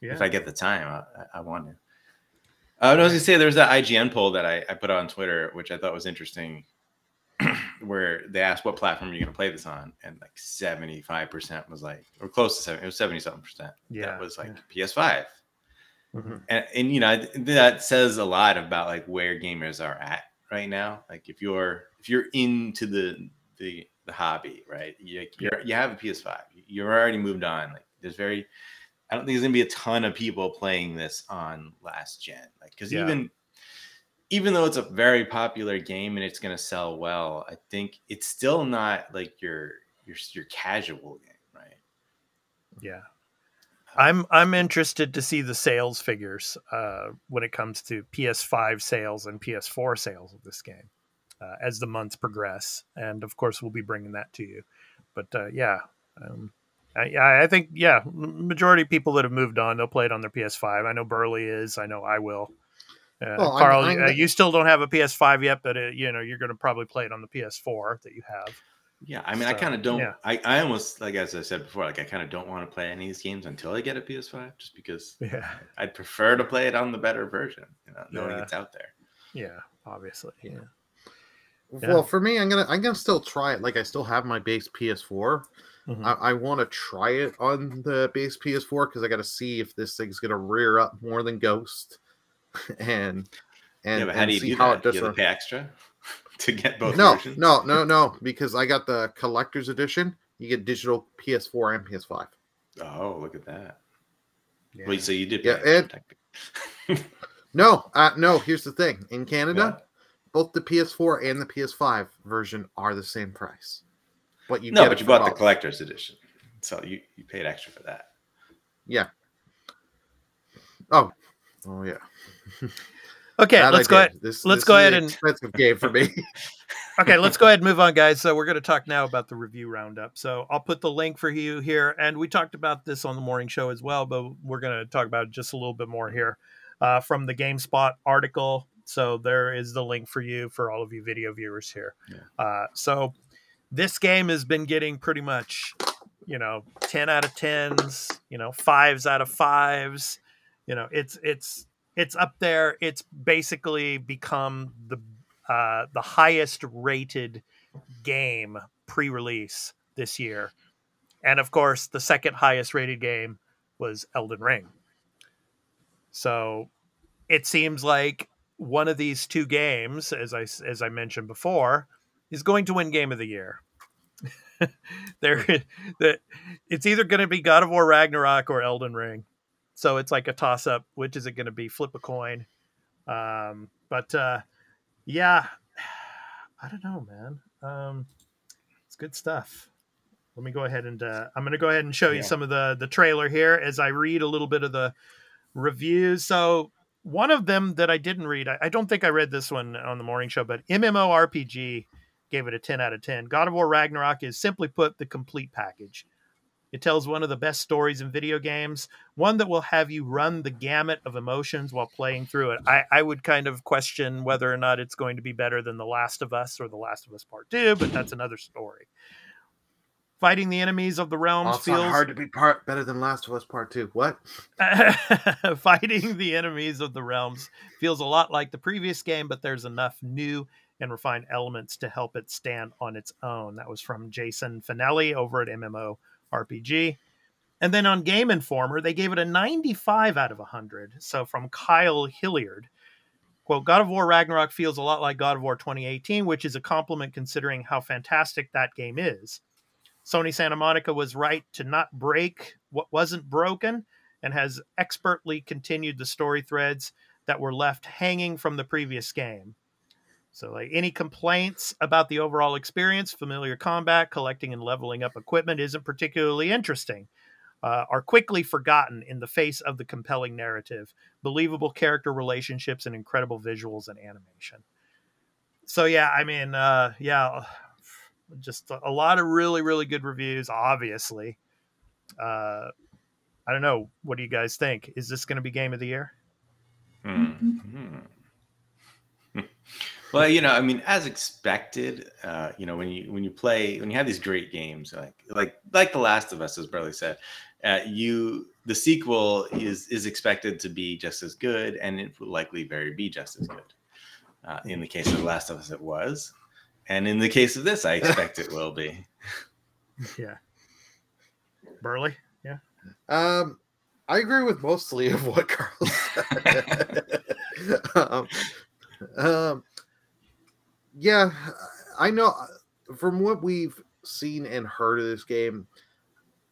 Yeah. If I get the time, I, I- want to. Uh, I was gonna say there was that IGN poll that I, I put on Twitter, which I thought was interesting, where they asked what platform are you're gonna play this on, and like 75 percent was like, or close to seven, it was 77 percent. Yeah, that was like PS5, Mhm. and and you know that says a lot about like where gamers are at right now. Like if you're if you're into the the the hobby, right? You you're, you have a PS5, you're already moved on. Like there's very I don't think there's gonna be a ton of people playing this on last gen. Like because Yeah. even even though it's a very popular game and it's gonna sell well, I think it's still not like your your your casual game, right? Yeah. I'm I'm interested to see the sales figures uh, when it comes to PS5 sales and PS4 sales of this game uh, as the months progress, and of course we'll be bringing that to you. But uh, yeah, um, I, I I think yeah, majority of people that have moved on they'll play it on their PS5. I know Burley is. I know I will. Uh, Well, I'm- Carl, I'm- uh, you still don't have a PS5 yet, but uh, you know you're going to probably play it on the PS4 that you have. Yeah, I mean, I kind of don't. yeah. I, I almost like as I said before, like I kind of don't want to play any of these games until I get a PS5, just because Yeah, I'd prefer to play it on the better version, you know, knowing Yeah. it's out there. yeah, obviously. Yeah. Yeah. Well, for me, I'm gonna I'm gonna still try it. Like I still have my base PS4. Mhm. I, I want to try it on the base PS4 because I got to see if this thing's gonna rear up more than Ghost, and and, yeah, how and do you see do how that? it does. You have to pay extra to get both No, versions. no, no, no, because I got the collector's edition. You get digital PS4 and PS5. Oh, look at that. Yeah. Wait, so you did? Yeah, and- No, uh, no. Here's the thing: in Canada, Yeah. both the PS4 and the PS5 version are the same price. But you no, but you bought the collector's edition, so you you paid extra for that. Yeah. Oh, oh yeah. Okay, I let's go ahead. This, let's this go is ahead an and- expensive game for me. Okay, let's go ahead and move on, guys. So we're going to talk now about the review roundup. So I'll put the link for you here, and we talked about this on the morning show as well, but we're going to talk about it just a little bit more here uh, from the GameSpot article. So there is the link for you for all of you video viewers here. Yeah. Uh, so this game has been getting pretty much, you know, ten out of tens, you know, fives out of fives. You know, it's it's it's up there. It's basically become the uh, the highest rated game pre-release this year, and of course, the second highest rated game was Elden Ring. So it seems like one of these two games, as I as I mentioned before, is going to win Game of the Year. there, that it's either going to be God of War Ragnarok or Elden Ring. So it's like a toss up. Which is it going to be? Flip a coin. Um, but uh, yeah, I don't know, man. Um, it's good stuff. Let me go ahead and uh, I'm going to go ahead and show you some of the the trailer here as I read a little bit of the reviews. So one of them that I didn't read, I, I don't think I read this one on the morning show, but MMORPG gave it a 10 out of 10. God of War Ragnarok is simply put the complete package. It tells one of the best stories in video games, one that will have you run the gamut of emotions while playing through it. I, I would kind of question whether or not it's going to be better than The Last of Us or The Last of Us Part 2, but that's another story. Fighting the enemies of the realms it's feels hard to be part better than Last of Us Part Two. What? Fighting the enemies of the realms feels a lot like the previous game, but there's enough new and refined elements to help it stand on its own. That was from Jason Fanelli over at MMO RPG. And then on Game Informer, they gave it a 95 out of 100. So from Kyle Hilliard, quote, God of War Ragnarok feels a lot like God of War 2018, which is a compliment considering how fantastic that game is. Sony Santa Monica was right to not break what wasn't broken and has expertly continued the story threads that were left hanging from the previous game. So, like any complaints about the overall experience, familiar combat, collecting and leveling up equipment isn't particularly interesting, uh, are quickly forgotten in the face of the compelling narrative, believable character relationships, and incredible visuals and animation. So, yeah, I mean, uh, yeah, just a lot of really, really good reviews, obviously. Uh, I don't know. What do you guys think? Is this going to be game of the year? Hmm. Well, you know, I mean, as expected, uh, you know, when you when you play when you have these great games like like like The Last of Us, as Burley said, uh, you the sequel is is expected to be just as good, and it will likely very be just as good. Uh, in the case of The Last of Us, it was, and in the case of this, I expect it will be. Yeah. Burley. Yeah. Um, I agree with mostly of what Carl said. um, um, yeah, I know from what we've seen and heard of this game,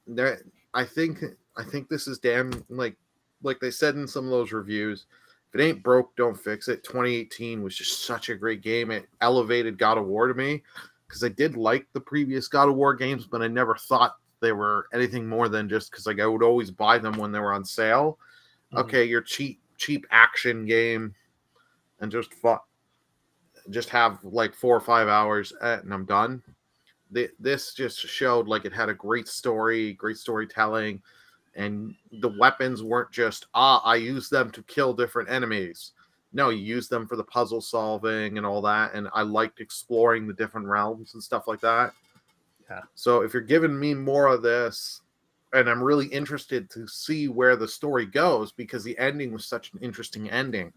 there I think I think this is damn like like they said in some of those reviews. If it ain't broke, don't fix it. 2018 was just such a great game. It elevated God of War to me because I did like the previous God of War games, but I never thought they were anything more than just because like I would always buy them when they were on sale. Mhm. Okay, your cheap cheap action game, and just fun, just have like four or five hours eh, and I'm done. Th- This just showed like it had a great story, great storytelling, and the weapons weren't just ah I use them to kill different enemies. No, you use them for the puzzle solving and all that, and I liked exploring the different realms and stuff like that. Yeah. So if you're giving me more of this, and I'm really interested to see where the story goes because the ending was such an interesting ending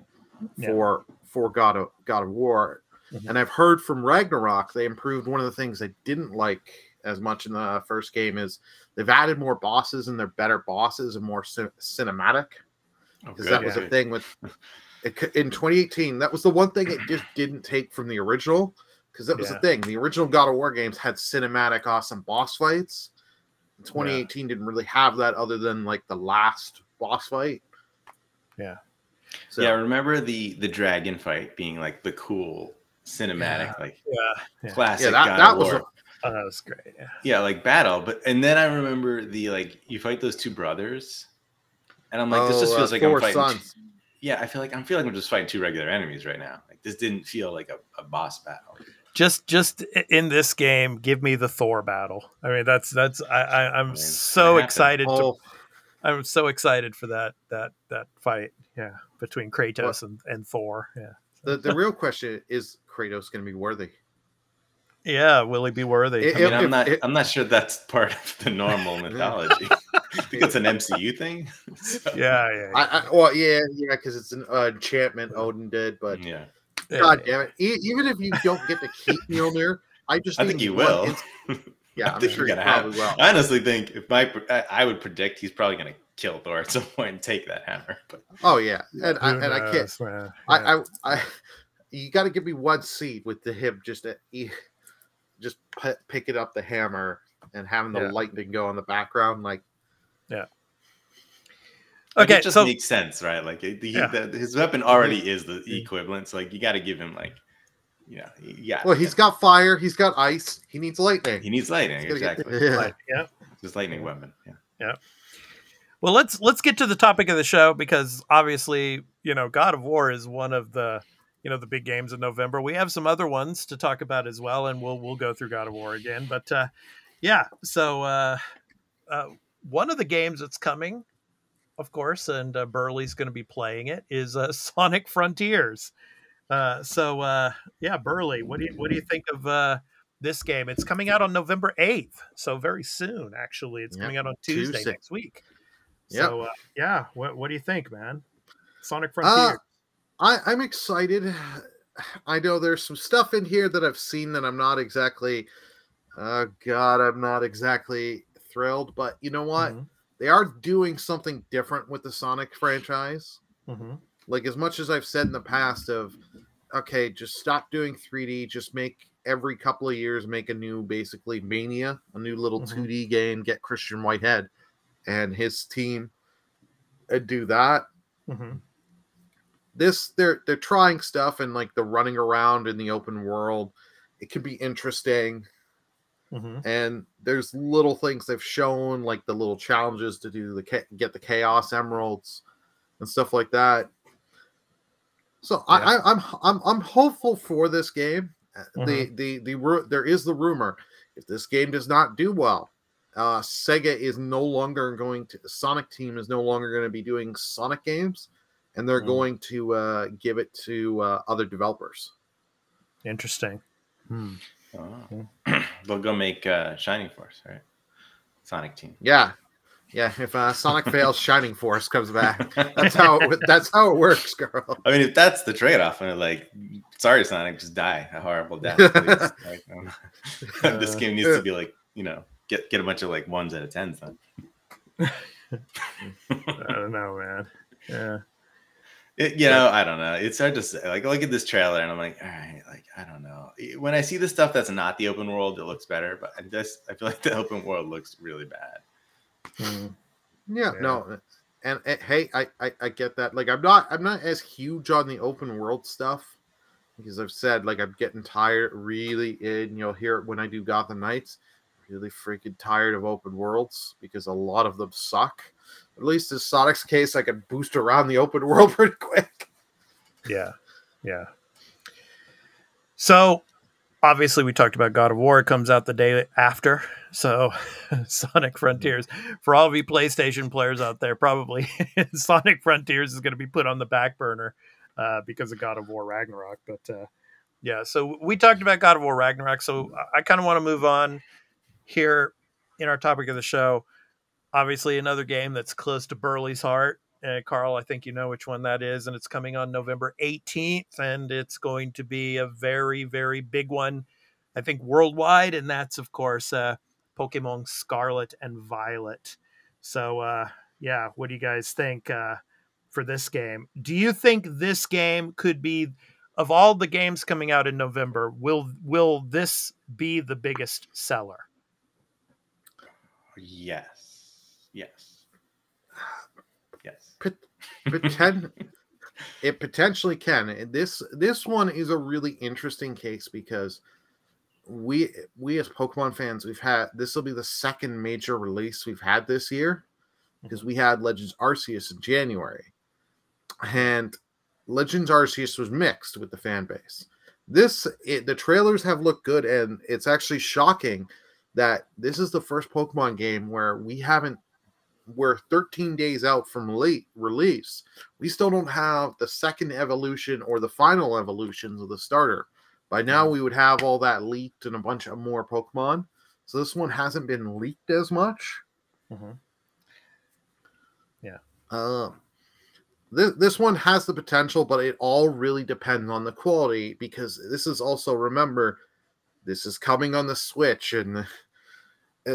Yeah. for for God of God of War. Mhm. And I've heard from Ragnarok they improved one of the things I didn't like as much in the first game is they've added more bosses and they're better bosses and more cin- cinematic Oh, because good, that was a thing with it, in 2018 that was the one thing it just didn't take from the original because that was Yeah. the thing the original god of war games had cinematic awesome boss fights 2018 didn't really have that other than like the last boss fight Yeah. So yeah, I remember the the dragon fight being like the cool cinematic, like Yeah. Yeah. classic yeah that, God that of was War. a, Oh, that was great. Yeah. yeah, like battle. But and then I remember the like you fight those two brothers, and I'm like, this just oh, uh, feels like I'm fighting. Sons. Yeah, I feel like I'm feeling like I'm just fighting two regular enemies right now. Like this didn't feel like a, a boss battle. Just, just in this game, give me the Thor battle. I mean, that's that's. I, I I'm mean, so excited to Oh, I'm so excited for that that that fight. Yeah, between Kratos and, and Thor. Yeah, the, the real question is Kratos going to be worthy? yeah. Will he be worthy? It- I mean, If- I'm if- not. if- I'm not sure that's part of the normal mythology. I think it's an MCU thing. So, yeah, yeah, I, I well, yeah, yeah, because it's an uh, enchantment Odin did, but yeah. yeah. God damn it! E- even if you don't get to keep Mjolnir, I just I think you will. ins- yeah, I I'm think sure you're gonna have. probably will. I honestly think if my, I, I would predict he's probably gonna kill Thor at some point and take that hammer. But Oh yeah, and I Who and I can't. knows, man? Yeah. I, I, I, you got to give me one seed with the him just at, just p- picking up the hammer and having the Yeah. lightning go in the background. Like, like, okay, it just so makes sense, right? Like it, the, Yeah. the, his weapon already is the equivalent. So like you got to give him like, you know, yeah. well, he's got fire, he's got ice, he needs lightning. he needs lightning He's get- exactly. yeah. like, yeah. His lightning weapon. Yeah. Well, let's let's get to the topic of the show because obviously, you know, God of War is one of the you know the big games in November. We have some other ones to talk about as well, and we'll we'll go through God of War again. But uh, yeah, so uh, uh, one of the games that's coming, of course, and uh, Burley's going to be playing it is uh, Sonic Frontiers. Uh, so uh, yeah, Burley, what do you what do you think of uh, this game? It's coming out on November eighth, so very soon. Actually, it's Yep, coming out on Tuesday, Tuesday. next week. Yep. So uh, yeah, what what do you think, man? Sonic Uh, Frontier. I, I'm excited. I know there's some stuff in here that I've seen that I'm not exactly. Uh, God, I'm not exactly thrilled, but you know what? Mhm, They are doing something different with the Sonic franchise. mhm. like as much as I've said in the past of okay, just stop doing 3D, just make every couple of years make a new basically Mania, a new little Mhm. 2D game, get Christian Whitehead and his team and do that. Mhm. This they're they're trying stuff and like the running around in the open world. It can be interesting Mhm. and there's little things they've shown like the little challenges to do the get the chaos emeralds and stuff like that so I, I i'm i'm i'm hopeful for this game Uh, the the the ru- there is the rumor if this game does not do well uh sega is no longer going to the sonic team is no longer going to be doing sonic games and they're Mm. going to uh give it to uh, other developers Interesting. Oh. They'll go make uh, Shining Force, right? Sonic Team. Yeah, yeah. If uh, Sonic fails, Shining Force comes back. That's how it, that's how it works, girl. I mean, if that's the trade-off, and like, sorry, Sonic, just die a horrible death. please. Like, um, this game needs to be like, you know, get get a bunch of like ones out of tens. Then, I don't know, man. Yeah. it, you know, I don't know. It's hard to say. Like, look at this trailer, and I'm like, all right, like, I don't know. When I see the stuff that's not the open world, it looks better. But I just, I feel like the open world looks really bad. Mm. Yeah, Yeah. no, and, uh, hey, I, I I get that. Like, I'm not I'm not as huge on the open world stuff because I've said like I'm getting tired, really. In you'll hear it when I do Gotham Knights. Really freaking tired of open worlds because a lot of them suck. At least in Sonic's case, I can boost around the open world pretty quick. Yeah. Yeah. So obviously we talked about God of War. It comes out the day after. So Sonic Frontiers, for all of you PlayStation players out there, probably Sonic Frontiers is going to be put on the back burner uh, because of God of War Ragnarok. But uh, yeah, so we talked about God of War Ragnarok. So I- I kind of want to move on here in our topic of the show. Obviously, another game that's close to Burley's heart. Uh, Carl, I think you know which one that is, and it's coming on November 18th, and it's going to be a very, very big one, I think, worldwide, and that's, of course, uh, Pokemon Scarlet and Violet. So, uh, yeah, what do you guys think uh, for this game? Do you think this game could be, of all the games coming out in November, will will this be the biggest seller? Yes, yes, yes. Pot- poten- it potentially can. This this one is a really interesting case because we we as Pokemon fans we've had this will be the second major release we've had this year because we had Legends Arceus in January, and Legends Arceus was mixed with the fan base. This it, the trailers have looked good, and it's actually shocking that this is the first Pokemon game where we haven't we're 13 days out from late release. We still don't have the second evolution or the final evolutions of the starter. By now, we would have all that leaked and a bunch of more Pokemon. So this one hasn't been leaked as much. Mhm. Um, this this one has the potential, but it all really depends on the quality because this is also remember, this is coming on the Switch, and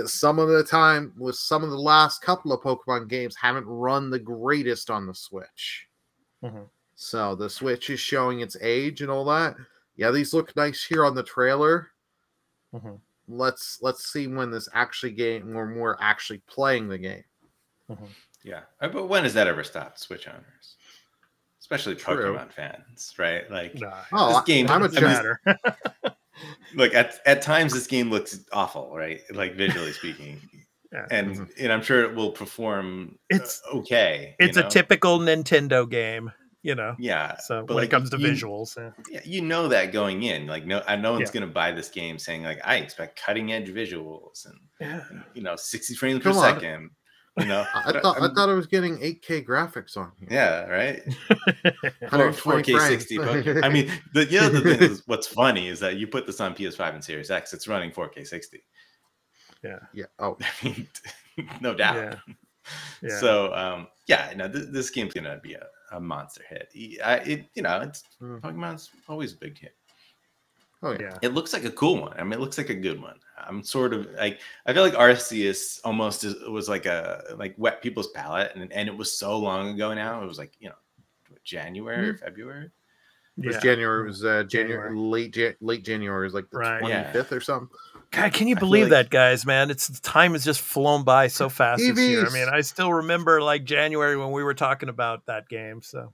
some of the time with some of the last couple of Pokemon games haven't run the greatest on the Switch. Mhm. So the Switch is showing its age and all that. Yeah, these look nice here on the trailer. Mhm. Let's let's see when this actually game when we're actually playing the game. Yeah, Uh, but when has that ever stopped Switch owners, especially True. Pokemon fans, right? Like, Nah, Oh, This I- game- I'm a I mean, chat. matter. look at at times this game looks awful, right? Like visually speaking, Yeah. and and I'm sure it will perform. It's- uh, okay. you it's a typical Nintendo game, you know. Yeah. So when like, it comes to you- visuals, yeah. Yeah, you know that going in. Like no, I no one's Yeah. gonna buy this game saying like I expect cutting edge visuals and yeah. you know 60 frames Come per on. second. You know, I I thought I thought I was getting 8K graphics on here. yeah, right. 120 4K 60. I mean, the you know the thing is, what's funny is that you put this on PS5 and Series X, it's running 4K 60. yeah. yeah. Oh, I mean, no doubt. Yeah. Yeah. So um, yeah, no, this, this game's gonna be a, a monster hit. Y- I, it, you know, it's Mm. Pokemon's always a big hit. Oh yeah. yeah. It looks like a cool one. I mean, it looks like a good one. I'm sort of like I feel like Arceus almost is, was like a like wet people's palate, and and it was so long ago now. It was like you know, what, January or February. It was Yeah. January. It was uh, January, January. late Jan- late January. It was like the Right. twenty Yeah. fifth or something. God, can you I feel believe like- that, guys? Man, it's the time has just flown by so fast this year. I mean, I still remember like January when we were talking about that game. So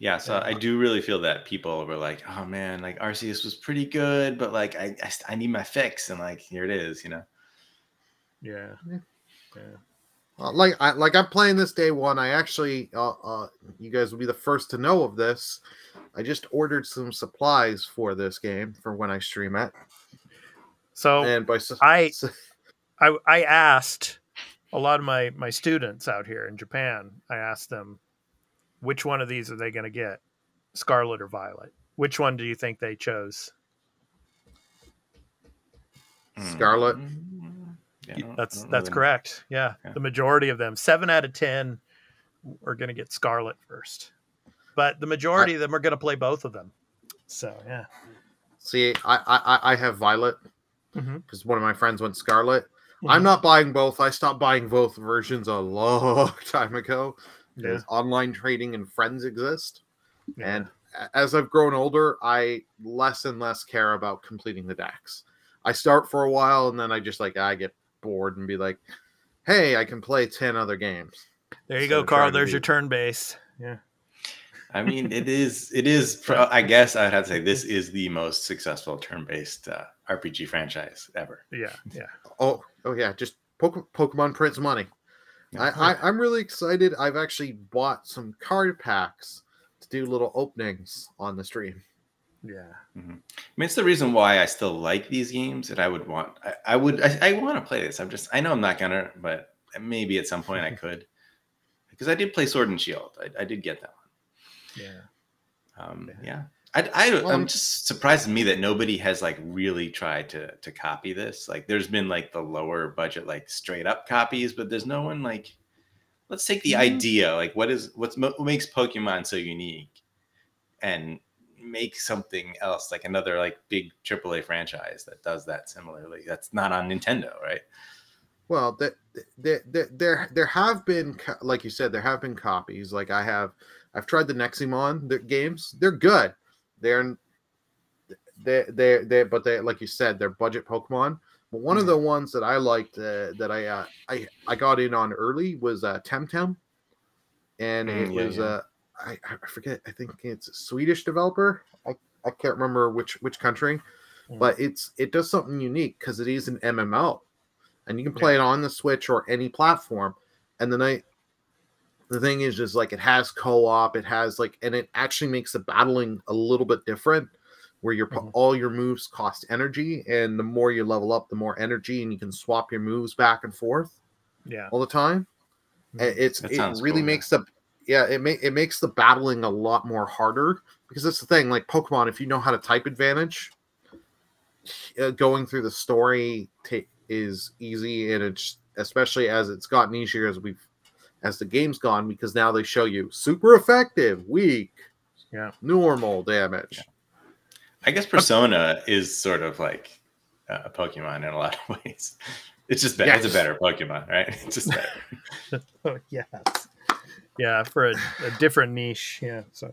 Yeah, so I do really feel that people were like, "Oh man, like Arceus was pretty good, but like I I, I need my fix," and like here it is, you know. yeah, Uh, like I like I'm playing this day one. I actually, uh, uh, you guys will be the first to know of this. I just ordered some supplies for this game for when I stream it, so and by i i i asked a lot of my my students out here in Japan. I asked them which one of these are they going to get, Scarlet or Violet? Which one do you think they chose? Scarlet. Mm, yeah, I don't- I That's that's them. correct. Yeah. Yeah. the majority of them, seven out of ten, are going to get Scarlet first, but the majority of them are going to play both of them. So yeah, See, I I, I- I have Violet because one of my friends went Scarlet. I'm not buying both. I stopped buying both versions a long time ago because online trading and friends exist. Yeah. And as I've grown older, I less and less care about completing the dex. I start for a while and then I just like I get bored and be like, "Hey, I can play ten other games." there you instead go, Carl. There's be- your turn base. Yeah, I mean, it is. It is. pro- I guess I'd have to say this is the most successful turn-based uh, RPG franchise ever. yeah, yeah. Oh, oh yeah, just Pokemon prints money. I, I I'm really excited. I've actually bought some card packs to do little openings on the stream. Yeah. I mean, it's the reason why I still like these games, and I would want. I, I would. I, I want to play this. I'm just. I know I'm not gonna, but maybe at some point I could, because I did play Sword and Shield. I, I did get that one. Yeah. Um, yeah. I, I, Well, I'm just surprised to me that nobody has like really tried to to copy this. Like, there's been like the lower budget, like straight up copies, but there's no one like. Let's take the mm-hmm. idea, like what is what's what makes Pokemon so unique, and make something else, like another like big AAA franchise that does that similarly. That's not on Nintendo, right? Well, there, there, there, there, there have been, like you said, there have been copies. Like I have, I've tried the Nexomon the games. They're good. They're, they, they, they, but they, like you said, they're budget Pokemon. But one of the ones that I liked uh, that I, uh, I, I got in on early was uh, Temtem, and Mm, it yeah, was yeah. uh, I, I forget. I think it's a Swedish developer. I, I can't remember which which country, Mm. but it's it does something unique because it is an MMO and you can play it on the Switch or any platform. And the I, the thing is, is like it has co-op, it has like, and it actually makes the battling a little bit different, where your Mhm. all your moves cost energy, and the more you level up, the more energy, and you can swap your moves back and forth Yeah. all the time. Mhm. It's That it really cool, yeah. makes the yeah it make it makes the battling a lot more harder because that's the thing. Like Pokemon, if you know how to type advantage, uh, going through the story ta- is easy, and it's especially as it's gotten easier as we've as the game's gone because now they show you super effective, weak, Yeah. normal damage. I guess Persona is sort of like uh, a Pokemon in a lot of ways. It's just better. It's a better Pokemon, right? It's just better. Oh, yes. Yeah, for a, a different niche. Yeah. So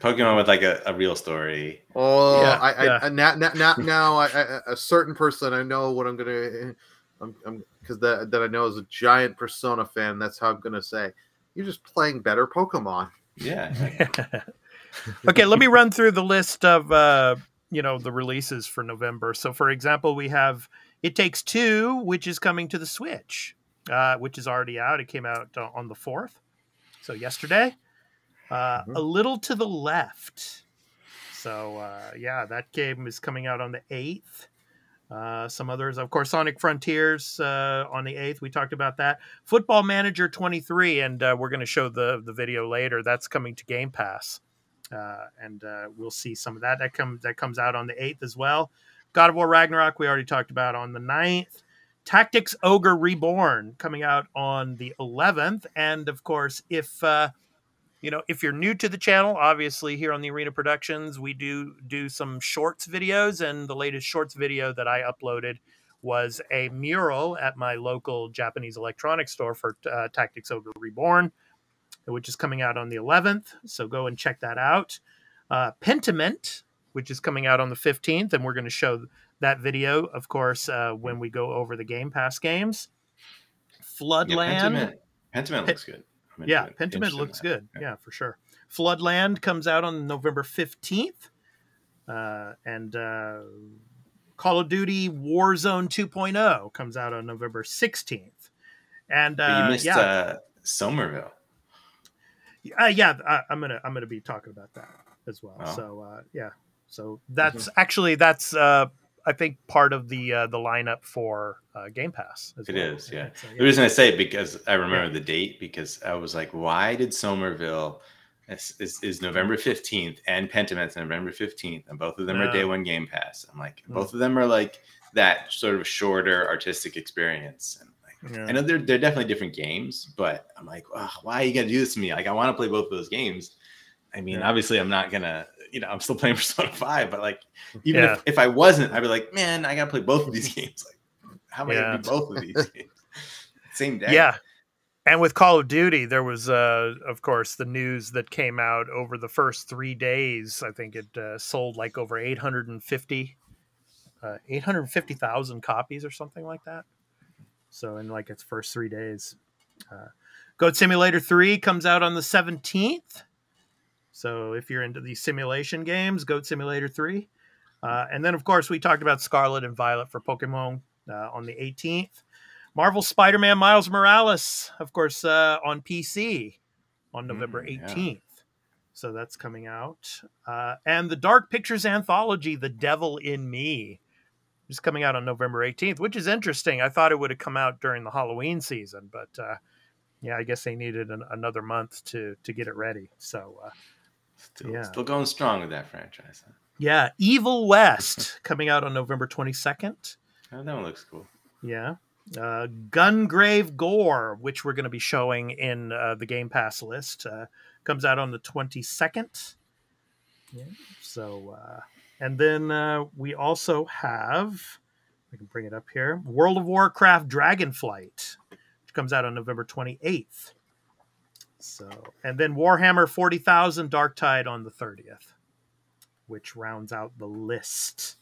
Pokemon with like a, a real story. Oh, Yeah, I, I, yeah. I now, now, now, now I, I, a certain person I know what I'm gonna, I'm, I'm because that that I know is a giant Persona fan. That's how I'm gonna say. You're just playing better Pokemon. Yeah. okay, let me run through the list of uh, you know the releases for November. So, for example, we have It Takes Two, which is coming to the Switch, uh, which is already out. It came out uh, on the fourth, so yesterday. Uh, Mhm. A little to the left. So uh, yeah, that game is coming out on the eighth. Uh, some others, of course, Sonic Frontiers uh, on the eighth. We talked about that. Football Manager 23, and uh, we're going to show the the video later. That's coming to Game Pass, uh, and uh, we'll see some of that. That comes that comes out on the eighth as well. God of War Ragnarok, we already talked about on the 9th. Tactics Ogre Reborn coming out on the 11th, and of course, if you know if you're new to the channel obviously here on the arena productions we do do some shorts videos and the latest shorts video that i uploaded was a mural at my local japanese electronics store for uh, tactics ogre reborn which is coming out on the 11th so go and check that out. Uh, pentiment which is coming out on the 15th and we're going to show that video of course uh, when we go over the game pass games. Yeah, floodland. Pentiment, Pentiment looks good. I'm yeah, Pentiment looks good. Yeah. Yeah. for sure. Floodland comes out on November 15th. Uh, and uh, Call of Duty Warzone 2.0 comes out on November 16th. And But you uh, missed yeah, uh, Somerville. uh, yeah, I, I'm gonna I'm gonna be talking about that as well. Oh. So uh, yeah, so that's actually that's uh, I think part of the uh, the lineup for uh, Game Pass. As It well. is, yeah. So, The reason I say it because I remember the date because I was like, why did Somerville is, is, is November 15th and Pentiment's November 15th and both of them are day one game pass. I'm like, Hmm. both of them are like that sort of shorter artistic experience. And like, I know they're they're definitely different games, but I'm like, oh, why you gotta do this to me? Like, I want to play both of those games. I mean, Yeah. obviously, I'm not gonna, you know, I'm still playing Persona Five, but like, even Yeah. if, if I wasn't, I'd be like, man, I gotta play both of these games. Like, how am I gonna do both of these games? Same day. Yeah. And with Call of Duty, there was, uh, of course, the news that came out over the first three days. I think it uh, sold like over 850, uh, 850,000 copies or something like that. So in like its first three days. Uh, Goat Simulator 3 comes out on the 17th. So if you're into these simulation games, Goat Simulator 3. Uh, and then, of course, we talked about Scarlet and Violet for Pokemon uh, on the 18th. Marvel Spider Man Miles Morales, of course, uh, on PC on November Mm, yeah. 18th. So that's coming out. Uh, and the Dark Pictures anthology, The Devil in Me, is coming out on November 18th, which is interesting. I thought it would have come out during the Halloween season, but uh, yeah, I guess they needed an, another month to, to get it ready. So, uh, Still, Yeah. still going strong with that franchise. Huh? yeah, Evil West coming out on November 22nd. Oh, that one looks cool. Yeah. Uh, Gungrave Gore, which we're going to be showing in uh, the Game Pass list, uh, comes out on the 22nd. Yeah. So, uh, and then uh, we also have, I can bring it up here World of Warcraft Dragonflight, which comes out on November 28th. So, and then Warhammer 40,000 Dark Tide on the 30th, which rounds out the list.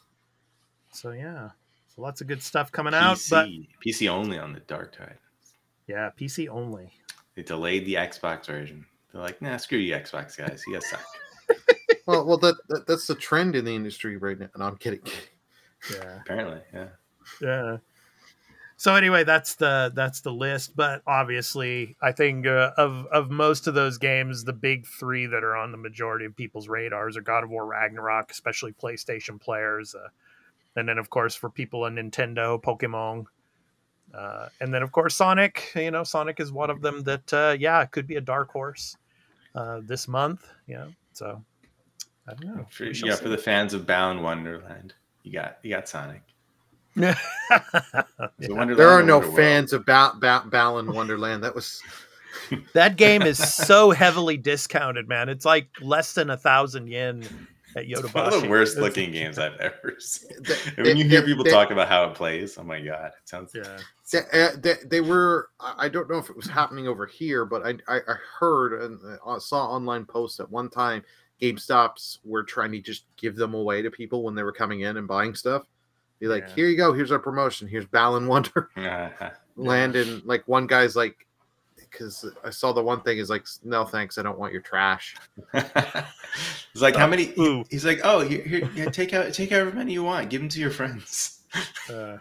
So, yeah. So lots of good stuff coming out, PC, but PC only on the Dark Tide. yeah, PC only. They delayed the Xbox version. They're like, nah, screw you, Xbox guys. You guys suck. Well, well, that, that that's the trend in the industry right now. No, I'm kidding. Yeah, Apparently, yeah. yeah. So anyway, that's the that's the list. But obviously, I think uh, of of most of those games, the big three that are on the majority of people's radars are God of War Ragnarok, especially PlayStation players, uh, and then of course for people on Nintendo, Pokemon. Uh, and then, of course, Sonic. You know, Sonic is one of them that, uh, yeah, could be a dark horse uh, this month. Yeah, so I don't know. For, yeah, see. for the fans of Balan Wonderland, you got you got Sonic. Yeah. Wonderland There are no fans of ba- ba- Balan Wonderland. That was that game is so heavily discounted, man. It's like less than a thousand yen at Yodobashi. It's Yodobashi. one of the worst looking games I've ever seen. They- when you hear they- people they- talk about how it plays, oh my god, it sounds. Yeah. they, uh, they, they were. I I don't know if it was happening over here, but I I, I heard and uh, saw online posts at one time. GameStops were trying to just give them away to people when they were coming in and buying stuff. Be like, Yeah. here you go. Here's our promotion. Here's Balan Wonderland. And like one guy's like, because I saw the one thing is like, no thanks, I don't want your trash. it's like how many? Ooh. He's like, oh, here, here, yeah, take out, take however many you want. Give them to your friends. Uh,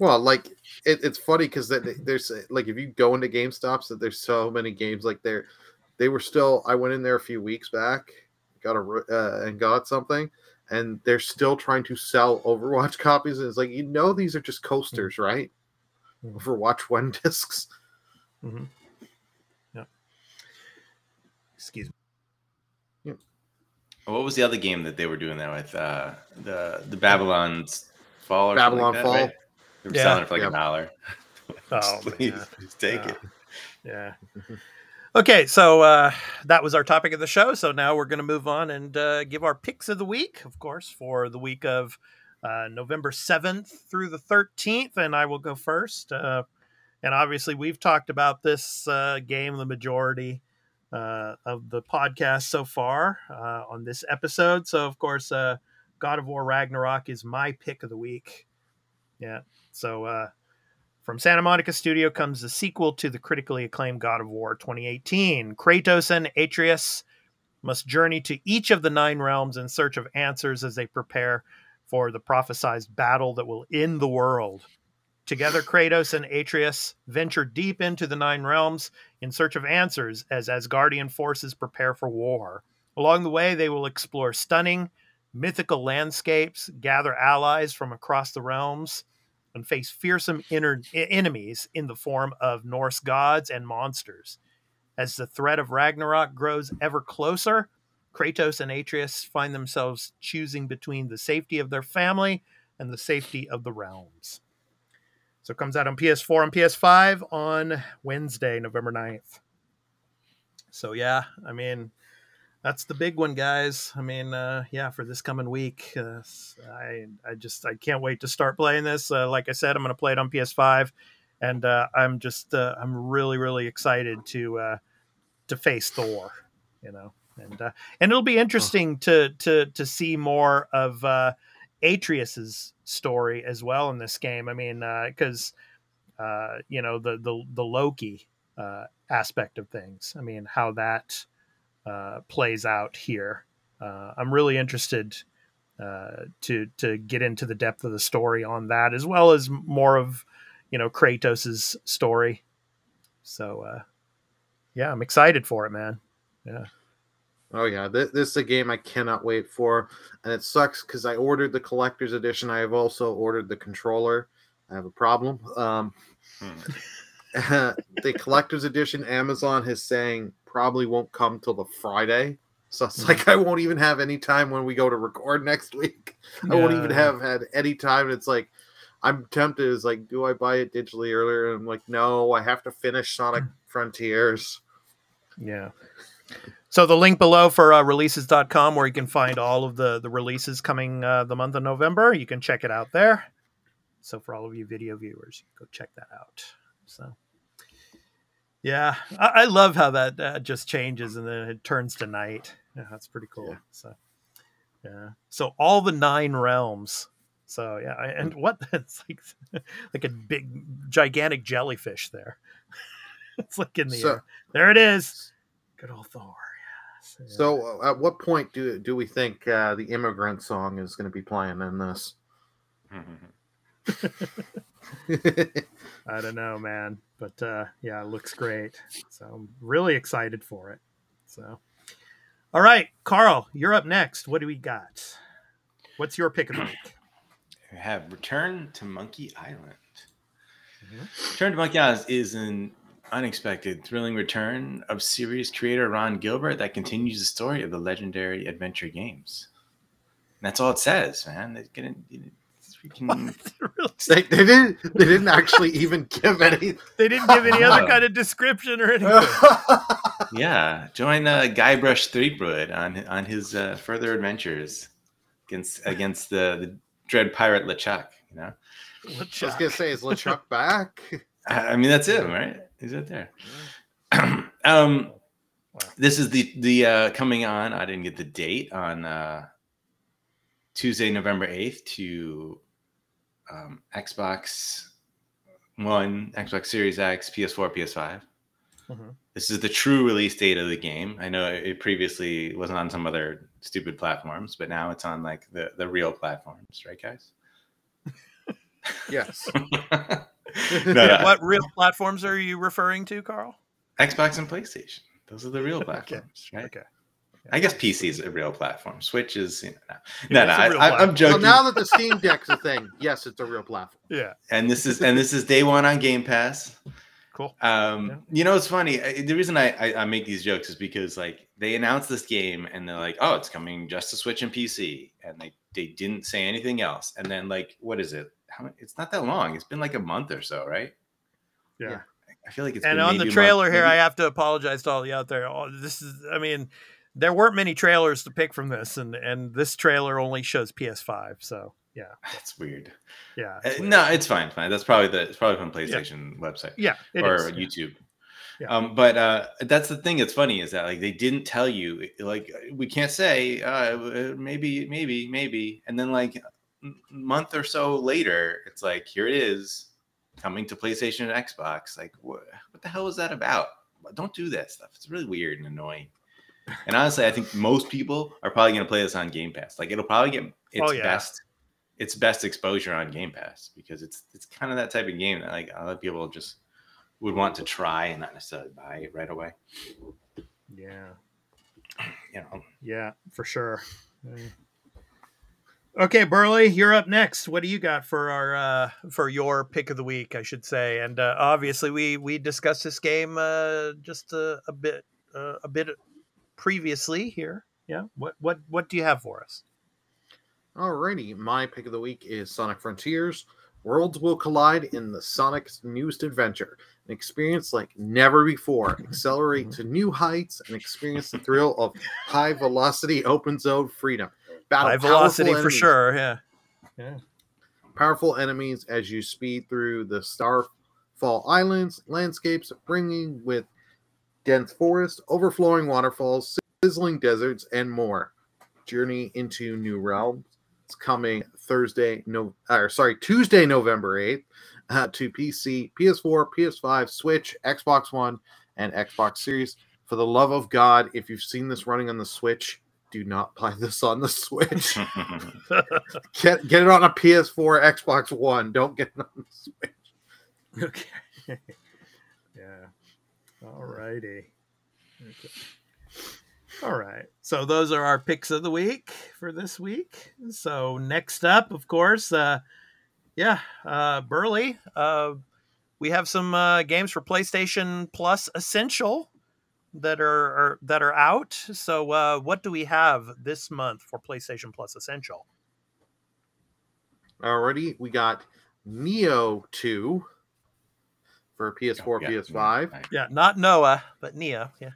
Well, like it, it's funny because that there's like if you go into GameStops, that there's so many games like there. They were still. I went in there a few weeks back, got a uh, and got something, and they're still trying to sell Overwatch copies. And it's like you know these are just coasters, right? Mhm. Overwatch one discs. mhm. Yeah. Excuse me. Yeah. What was the other game that they were doing that with? Uh, the the Babylon's Fall. Or Babylon like that, Fall. right? They were Yeah. selling it for like Yeah. a dollar. Oh, please, man. please take Yeah. it. Yeah. Okay, so uh, that was our topic of the show. So now we're going to move on and uh, give our picks of the week, of course, for the week of uh, November 7th through the 13th. And I will go first. Uh, and obviously, we've talked about this uh, game the majority uh, of the podcast so far on this episode. So, of course, God of War Ragnarok is my pick of the week. Yeah. So, from Santa Monica Studio comes the sequel to the critically acclaimed God of War 2018. Kratos and Atreus must journey to each of the nine realms in search of answers as they prepare for the prophesized battle that will end the world. Together, Kratos and Atreus venture deep into the nine realms in search of answers as Asgardian forces prepare for war. Along the way, they will explore stunning, mythical landscapes, gather allies from across the realms, and face fearsome inner enemies in the form of Norse gods and monsters. As the threat of Ragnarok grows ever closer, Kratos and Atreus find themselves choosing between the safety of their family and the Safety of the Realms. So it comes out on PS4 and PS5 on Wednesday, November 9th. So yeah, I mean, that's the big one, guys. I mean, uh, yeah, for this coming week, uh, I I just I can't wait to start playing this. Uh, like I said, I'm going to play it on PS5, and uh, I'm just uh, I'm really really excited to uh, to face Thor, you know, and uh, and it'll be interesting to to to see more of uh, Atreus's story as well in this game. I mean, because uh, you know the the the Loki uh, aspect of things. I mean, how that uh, plays out here. Uh, I'm really interested uh, to to get into the depth of the story on that, as well as more of you know Kratos's story. So uh, yeah, I'm excited for it, man. Yeah. Oh yeah, this, this is a game I cannot wait for, and it sucks because I ordered the collector's edition. I have also ordered the controller. I have a problem. Um, the collector's edition, Amazon is saying probably won't come till the Friday. So it's like I won't even have any time when we go to record next week. I won't even have had any time. It's like I'm tempted. Is like, do I buy it digitally earlier? And I'm like, no, I have to finish Sonic Frontiers. Yeah. So the link below for uh, releases.com where you can find all of the the releases coming uh, the month of November. You can check it out there. So for all of you video viewers, go check that out. So yeah, I, I love how that uh, just changes and then it turns to night. Yeah, that's pretty cool. Yeah. So yeah, so all the nine realms. So yeah, I- and what it's like like a big gigantic jellyfish there. it's like in the So- air. There it is. Good old Thor. Yes. Yeah. So uh, at what point do do we think uh, the immigrant song is going to be playing in this? I don't know, man, but uh, yeah, it looks great. So I'm really excited for it. So, all right, Carl, you're up next. What do we got? What's your pick of the week? We have Return to Monkey Island. Mhm. Return to Monkey Island is an unexpected, thrilling return of series creator Ron Gilbert that continues the story of the legendary adventure games. And that's all it says, man. It's gonna, it's freaking- Really? they, they didn't they didn't actually even give any. They didn't give any other kind of description or anything. yeah, join uh, Guybrush Threepwood on on his uh, further adventures against against the, the dread pirate LeChuck. You know, I was gonna say, is LeChuck back? I I mean that's it, right? He's right there. um, Wow. this is the the uh, coming on. I didn't get the date on uh, Tuesday, November eighth to um, Xbox One, Xbox Series X, PS4, PS5. Mhm. This is the true release date of the game. I know it previously wasn't on some other stupid platforms, but now it's on like the the real platforms, right, guys? yes. no, no, What real platforms are you referring to, Carl? Xbox and PlayStation. Those are the real platforms, right? Okay. I guess PC is a real platform. Switch is, you know, no, Yeah, no, no real I, I'm platform. So joking. now that the Steam Deck's a thing, yes, it's a real platform. Yeah. and this is and this is day one on Game Pass. Cool. Um, Yeah. you know, it's funny. The reason I, I I make these jokes is because like they announced this game and they're like, oh, it's coming just to Switch and PC, and they they didn't say anything else. And then like, what is it? How it's not that long. It's been like a month or so, right? Yeah. I feel like it's and been on maybe the a month, trailer here, maybe- I have to apologize to all you out there. Oh, this is, I mean, there weren't many trailers to pick from this, and and this trailer only shows PS5. So yeah, that's weird. yeah, Uh, it's weird. no, it's fine. Fine. That's probably the it's probably from PlayStation website. yeah, or is. YouTube. Yeah. Um, but uh, that's the thing that's funny is that like they didn't tell you like we can't say uh, maybe maybe maybe and then like a month or so later it's like here it is coming to PlayStation and Xbox like what what the hell is that about don't do that stuff it's really weird and annoying and honestly I think most people are probably going to play this on Game Pass like it'll probably get its Oh, yeah. best its best exposure on Game Pass because it's it's kind of that type of game that like a lot of people just would want to try and not necessarily buy it right away. yeah, You know, yeah, for sure. Okay, Burley, you're up next. What do you got for our uh, for your pick of the week? I should say, and uh, obviously we we discussed this game uh, just a, a bit uh, a bit previously here. Yeah, what what what do you have for us? Alrighty, my pick of the week is Sonic Frontiers. Worlds will collide in the Sonic's newest adventure. An experience like never before. Accelerate to new heights and experience the thrill of high velocity open zone freedom. Battle High velocity powerful for sure. Yeah. Yeah. Powerful enemies as you speed through the Starfall Islands landscapes, bringing with dense forest, overflowing waterfalls, sizzling deserts, and more. Journey into new realms. It's coming Thursday, no, or sorry, Tuesday, November eighth, uh, to PC, PS4, PS5, Switch, Xbox One, and Xbox Series. For the love of God, if you've seen this running on the Switch, do not buy this on the Switch. get get it on a PS4, Xbox One. Don't get it on the Switch. Okay. yeah. All righty. Okay. All right. So those are our picks of the week for this week. So next up, of course, uh yeah, uh Burley, uh we have some uh games for PlayStation Plus Essential that are, are that are out. So uh what do we have this month for PlayStation Plus Essential? Already, we got Nioh 2 for PS4, Yeah, PS5. right. Yeah, not Noah, but Nioh. Yeah.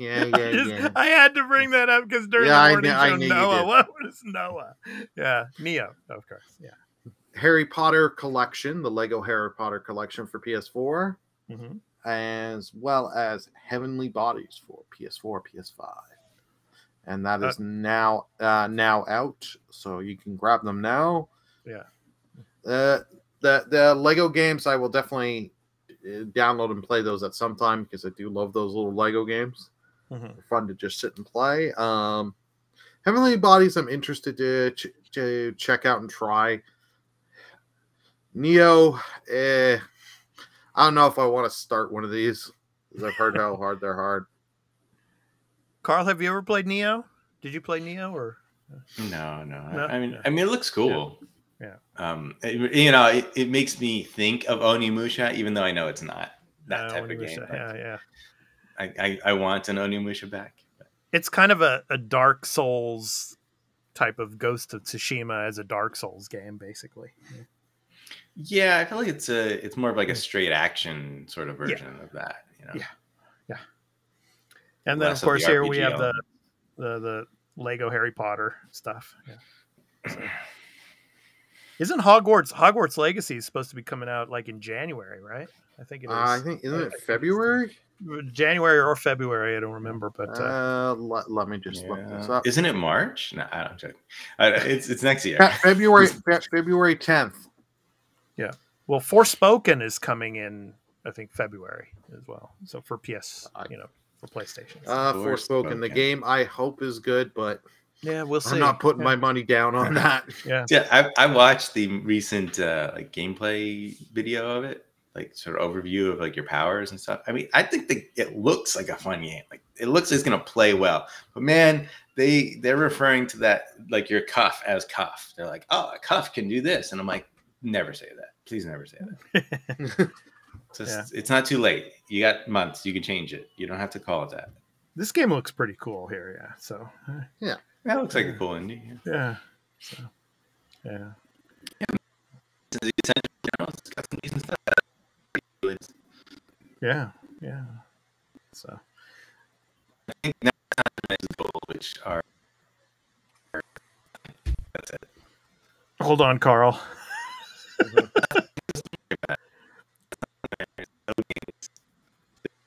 Yeah, I yeah, just- yeah. I had to bring that up because during Yeah, the morning knew- I show, knew Noah. What was Noah? Yeah, Nioh, of course. Yeah. Harry Potter collection, the Lego Harry Potter collection for PS4, hmm as well as Heavenly Bodies for PS4, PS5. And that is Uh, now uh, now out, so you can grab them now. Yeah. Uh, the the Lego games, I will definitely uh, download and play those at some time because I do love those little Lego games. hmm fun to just sit and play. Um, Heavenly Bodies, I'm interested to, ch- to check out and try. Nioh, eh, I don't know if I want to start one of these because I've heard how hard they're hard. Carl, Carl, have you ever played Nioh? Did you play Nioh or? No, no. No? I mean, I mean, it looks cool. Yeah. Um, it- you know, it, it makes me think of Onimusha, even though I know it's not that No, type of game. Yeah, yeah. I, I, I want an Onimusha back. It's kind of a, a Dark Souls type of Ghost of Tsushima as a Dark Souls game, basically. Yeah, I feel like it's a, it's more of like a straight action sort of version of that. You know. Yeah. And then, Less of of the course, here we have the, the the Lego Harry Potter stuff. Yeah. So- Isn't Hogwarts Hogwarts Legacy supposed to be coming out like in January, right? I think it is. Uh, I think isn't it February? January or February. I don't remember, but uh, Uh, let, let me just look this up. Isn't it March? No, I don't check. It's it's next year. February February 10th. Yeah. well, Forspoken is coming in. I think February as well. So for PS, I- you know, for PlayStation. Uh, Forspoken. Forspoken. The game I hope is good, but yeah, we'll see. I'm not putting yeah. my money down on that. Yeah. Yeah, I, I watched the recent uh, like gameplay video of it, like sort of overview of like your powers and stuff. I mean, I think the, it looks like a fun game. Like it looks like it's gonna play well. But man, they they're referring to that like your cuff as cuff. They're like, oh, a cuff can do this, and I'm like, never say that. Please never say that. It's, just, it's not too late. You got months. You can change it. You don't have to call it that. This game looks pretty cool here. Yeah. So uh, That looks like a cool indie. Yeah. yeah. So yeah. It's essential, you know, it's got some decent stuff. Yeah. Yeah. So I think now it's time to which are that's it. hold on, Carl.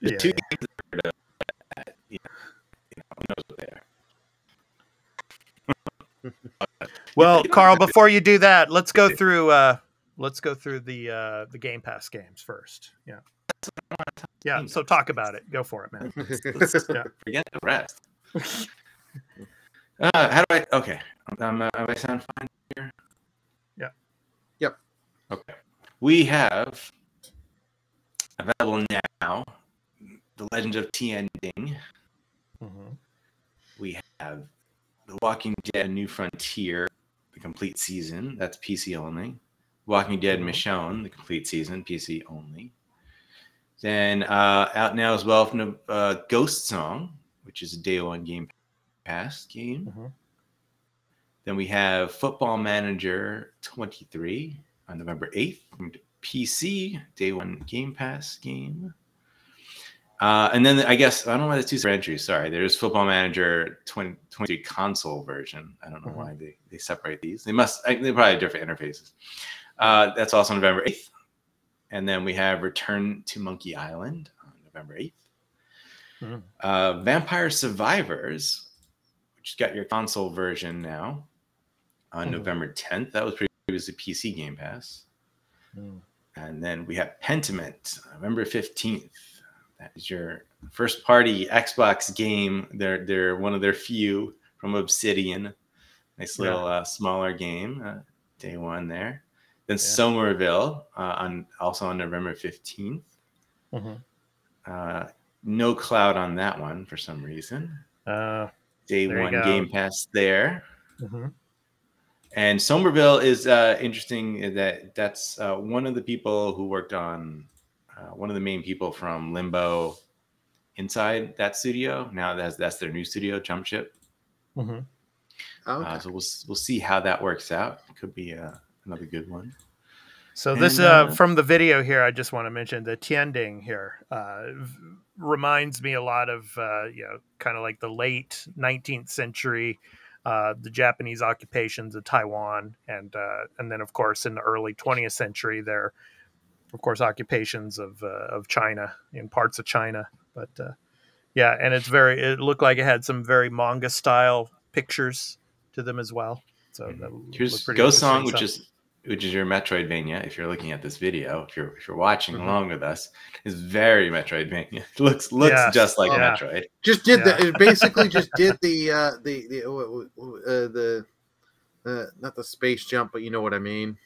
The Yeah. two games that are, uh, you know, you know, who knows what they are. Well, Carl, before you do that, let's go through uh let's go through the uh the Game Pass games first. Yeah. Yeah, so talk about it. Go for it, man. Yeah. Forget the rest. uh, how do I? Okay, um, uh, I sound fine here. Yeah. Yep. Okay. We have available now the Legend of Tian Ding. Mhm. We have The Walking Dead: New Frontier, the complete season. That's PC only. Walking Dead: Michonne, the complete season, PC only. Then uh, out now as well from the uh, Ghost Song, which is a day one Game Pass game. Mhm. Then we have Football Manager 23 on November 8th. PC, day one Game Pass game. Uh, and then I guess I don't know why there's two separate entries. Sorry, there's Football Manager 20, 23 console version. I don't know Mhm. why they, they separate these. They must. They probably have different interfaces. Uh, that's also November 8th. And then we have Return to Monkey Island on November 8th. Mhm. Uh, Vampire Survivors, which got your console version now on Mhm. November 10th. That was previously PC Game Pass. Mm. And then we have Pentiment, November 15th. That is your first party Xbox game. They're they're one of their few from Obsidian. Nice little uh, smaller game. Uh, day one there. Then Somerville uh, on also on November 15th. Mhm. Uh, no cloud on that one for some reason. Uh, Day one. Game Pass there. mhm. And Somerville is uh, interesting in that that's uh, one of the people who worked on uh, one of the main people from Limbo inside that studio. Now that's that's their new studio, Jumpship. Mhm. Okay. Uh, so we'll we'll see how that works out. Could be uh, another good one. So this And, uh, uh, from the video here, I just want to mention the Tianding here uh, v- reminds me a lot of uh, you know kind of like the late 19th century, uh, the Japanese occupations of Taiwan, and uh, and then of course in the early 20th century, there, of course, occupations of uh, of China in parts of China. But uh, yeah, and it's very it looked like it had some very manga style pictures to them as well. So that looked Mm-hmm. Here's Ghost Song, which is which is your Metroidvania. If you're looking at this video, if you're if you're watching Mhm. along with us, is very Metroidvania. looks looks Yes, just like yeah. Metroid. just did Yeah. the it basically just did the uh the the uh, the uh, not the space jump but you know what i mean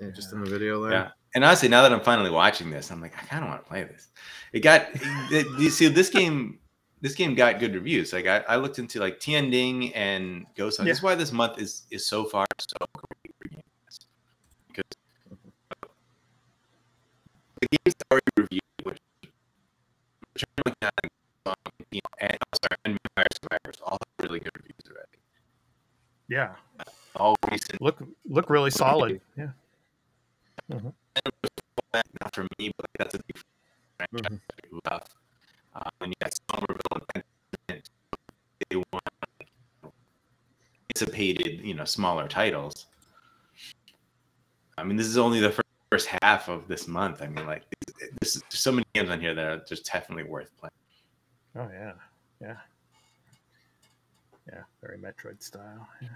Yeah, just in the video there Yeah. And honestly, now that I'm finally watching this, I'm like, I kind of want to play this. It got, it, you see, this game, this game got good reviews. Like I, I looked into like Tianding and Ghost. This is why this month is is so far so great for games. Because the games already reviewed, which, which are looking at, you know, and sorry, and Vampire Survivors, all have really good reviews already. yeah, All recent look look really solid. Yeah. Not for me, but that's a big franchise that people love. Uh, and you got Somerville and they want anticipated, you know, smaller titles. I mean, this is only the fir- first half of this month. I mean, like, this, this, there's so many games on here that are just definitely worth playing. Oh yeah, yeah, yeah. Very Metroid style. Yeah.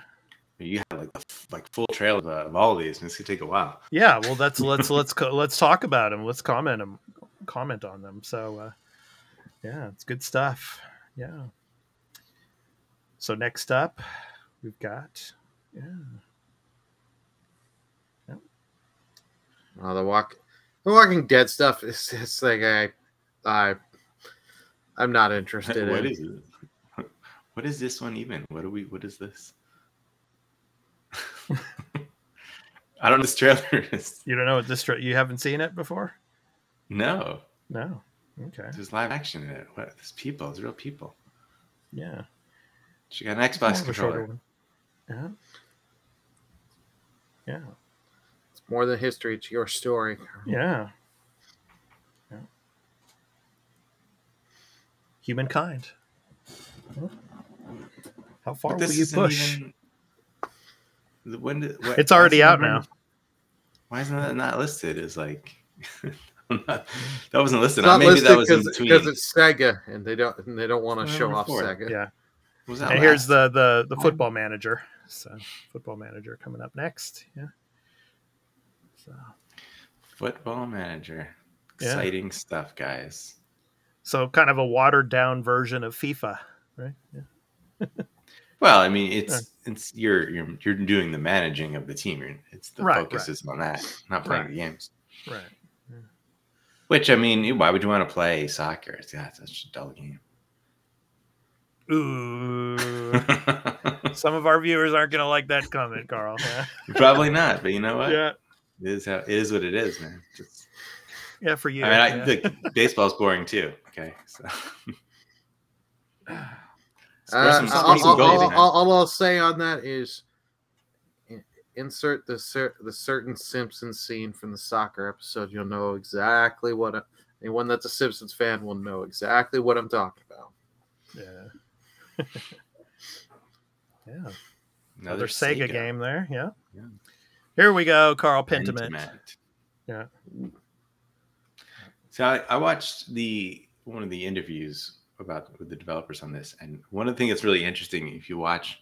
You have like the f- like full trail of, uh, of all of these, and this could take a while. Yeah. Well, that's let's let's co- let's talk about them. Let's comment them, comment on them. So, uh, yeah, it's good stuff. Yeah. So next up, we've got yeah. Oh, the walk, the Walking Dead stuff is it's like I, I, I'm not interested what in. is it? What is this one even? What do we? What is this? I don't know. This trailer is You don't know what this tra- you haven't seen it before? no. No. Okay. There's live action in it. What? There's people. There's real people. Yeah. She got an Xbox Kind of controller. Yeah. Uh-huh. Yeah. It's more than history. It's your story. Yeah. yeah. Humankind. How far will you push? even- The- When did, what, It's already out now. Why isn't that not listed? Is like not- that wasn't listed. Not Maybe listed that was in because between. it's Sega, and they don't and they don't want to show off before. Sega. Yeah. What was that And here's the the the football manager. So football manager coming up next. Yeah. So football manager. Yeah. Exciting stuff, guys. so kind of a watered down version of FIFA, right? Yeah. Well, I mean, it's it's you're you're you're doing the managing of the team. It's the Right, focus right. is on that, not playing Right. the games. Right. Which I mean, why would you want to play soccer? It's yeah, it's such a dull game. Ooh. Some of our viewers aren't going to like that comment, Carl. Yeah. Probably not, but you know what? yeah. It is how it is what it is, man. Just- Yeah, for you. I mean, I yeah. think baseball's boring too. Okay, so Uh, some all, all- all- all- all I'll say on that is insert the cer- the certain Simpsons scene from the soccer episode. You'll know exactly what I- anyone that's a Simpsons fan will know exactly what I'm talking about. Yeah. yeah. Another, Sega, game there. Yeah. Yeah. Here we go, Carl Pentiment. Pentiment. Yeah. So I, I watched the one of the interviews about with the developers on this, and one of the things that's really interesting if you watch,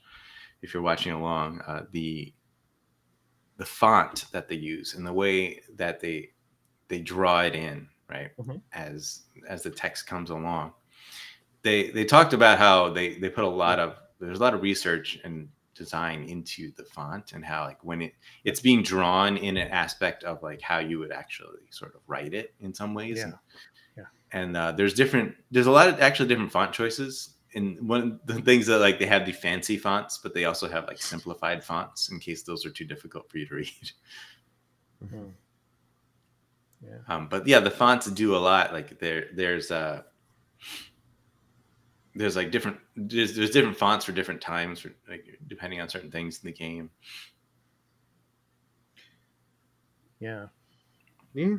if you're watching along, uh, the the font that they use and the way that they they draw it in, right, Mhm. as as the text comes along. They they talked about how they they put a lot of there's a lot of research and design into the font and how like when it it's being drawn in an aspect of like how you would actually sort of write it in some ways Yeah. And, uh, there's different there's a lot of actually different font choices and one of the things that like they have the fancy fonts but they also have like simplified fonts in case those are too difficult for you to read Mhm. Yeah. um, but yeah the fonts do a lot like there there's uh there's like different there's, there's different fonts for different times for like depending on certain things in the game Yeah. Yeah.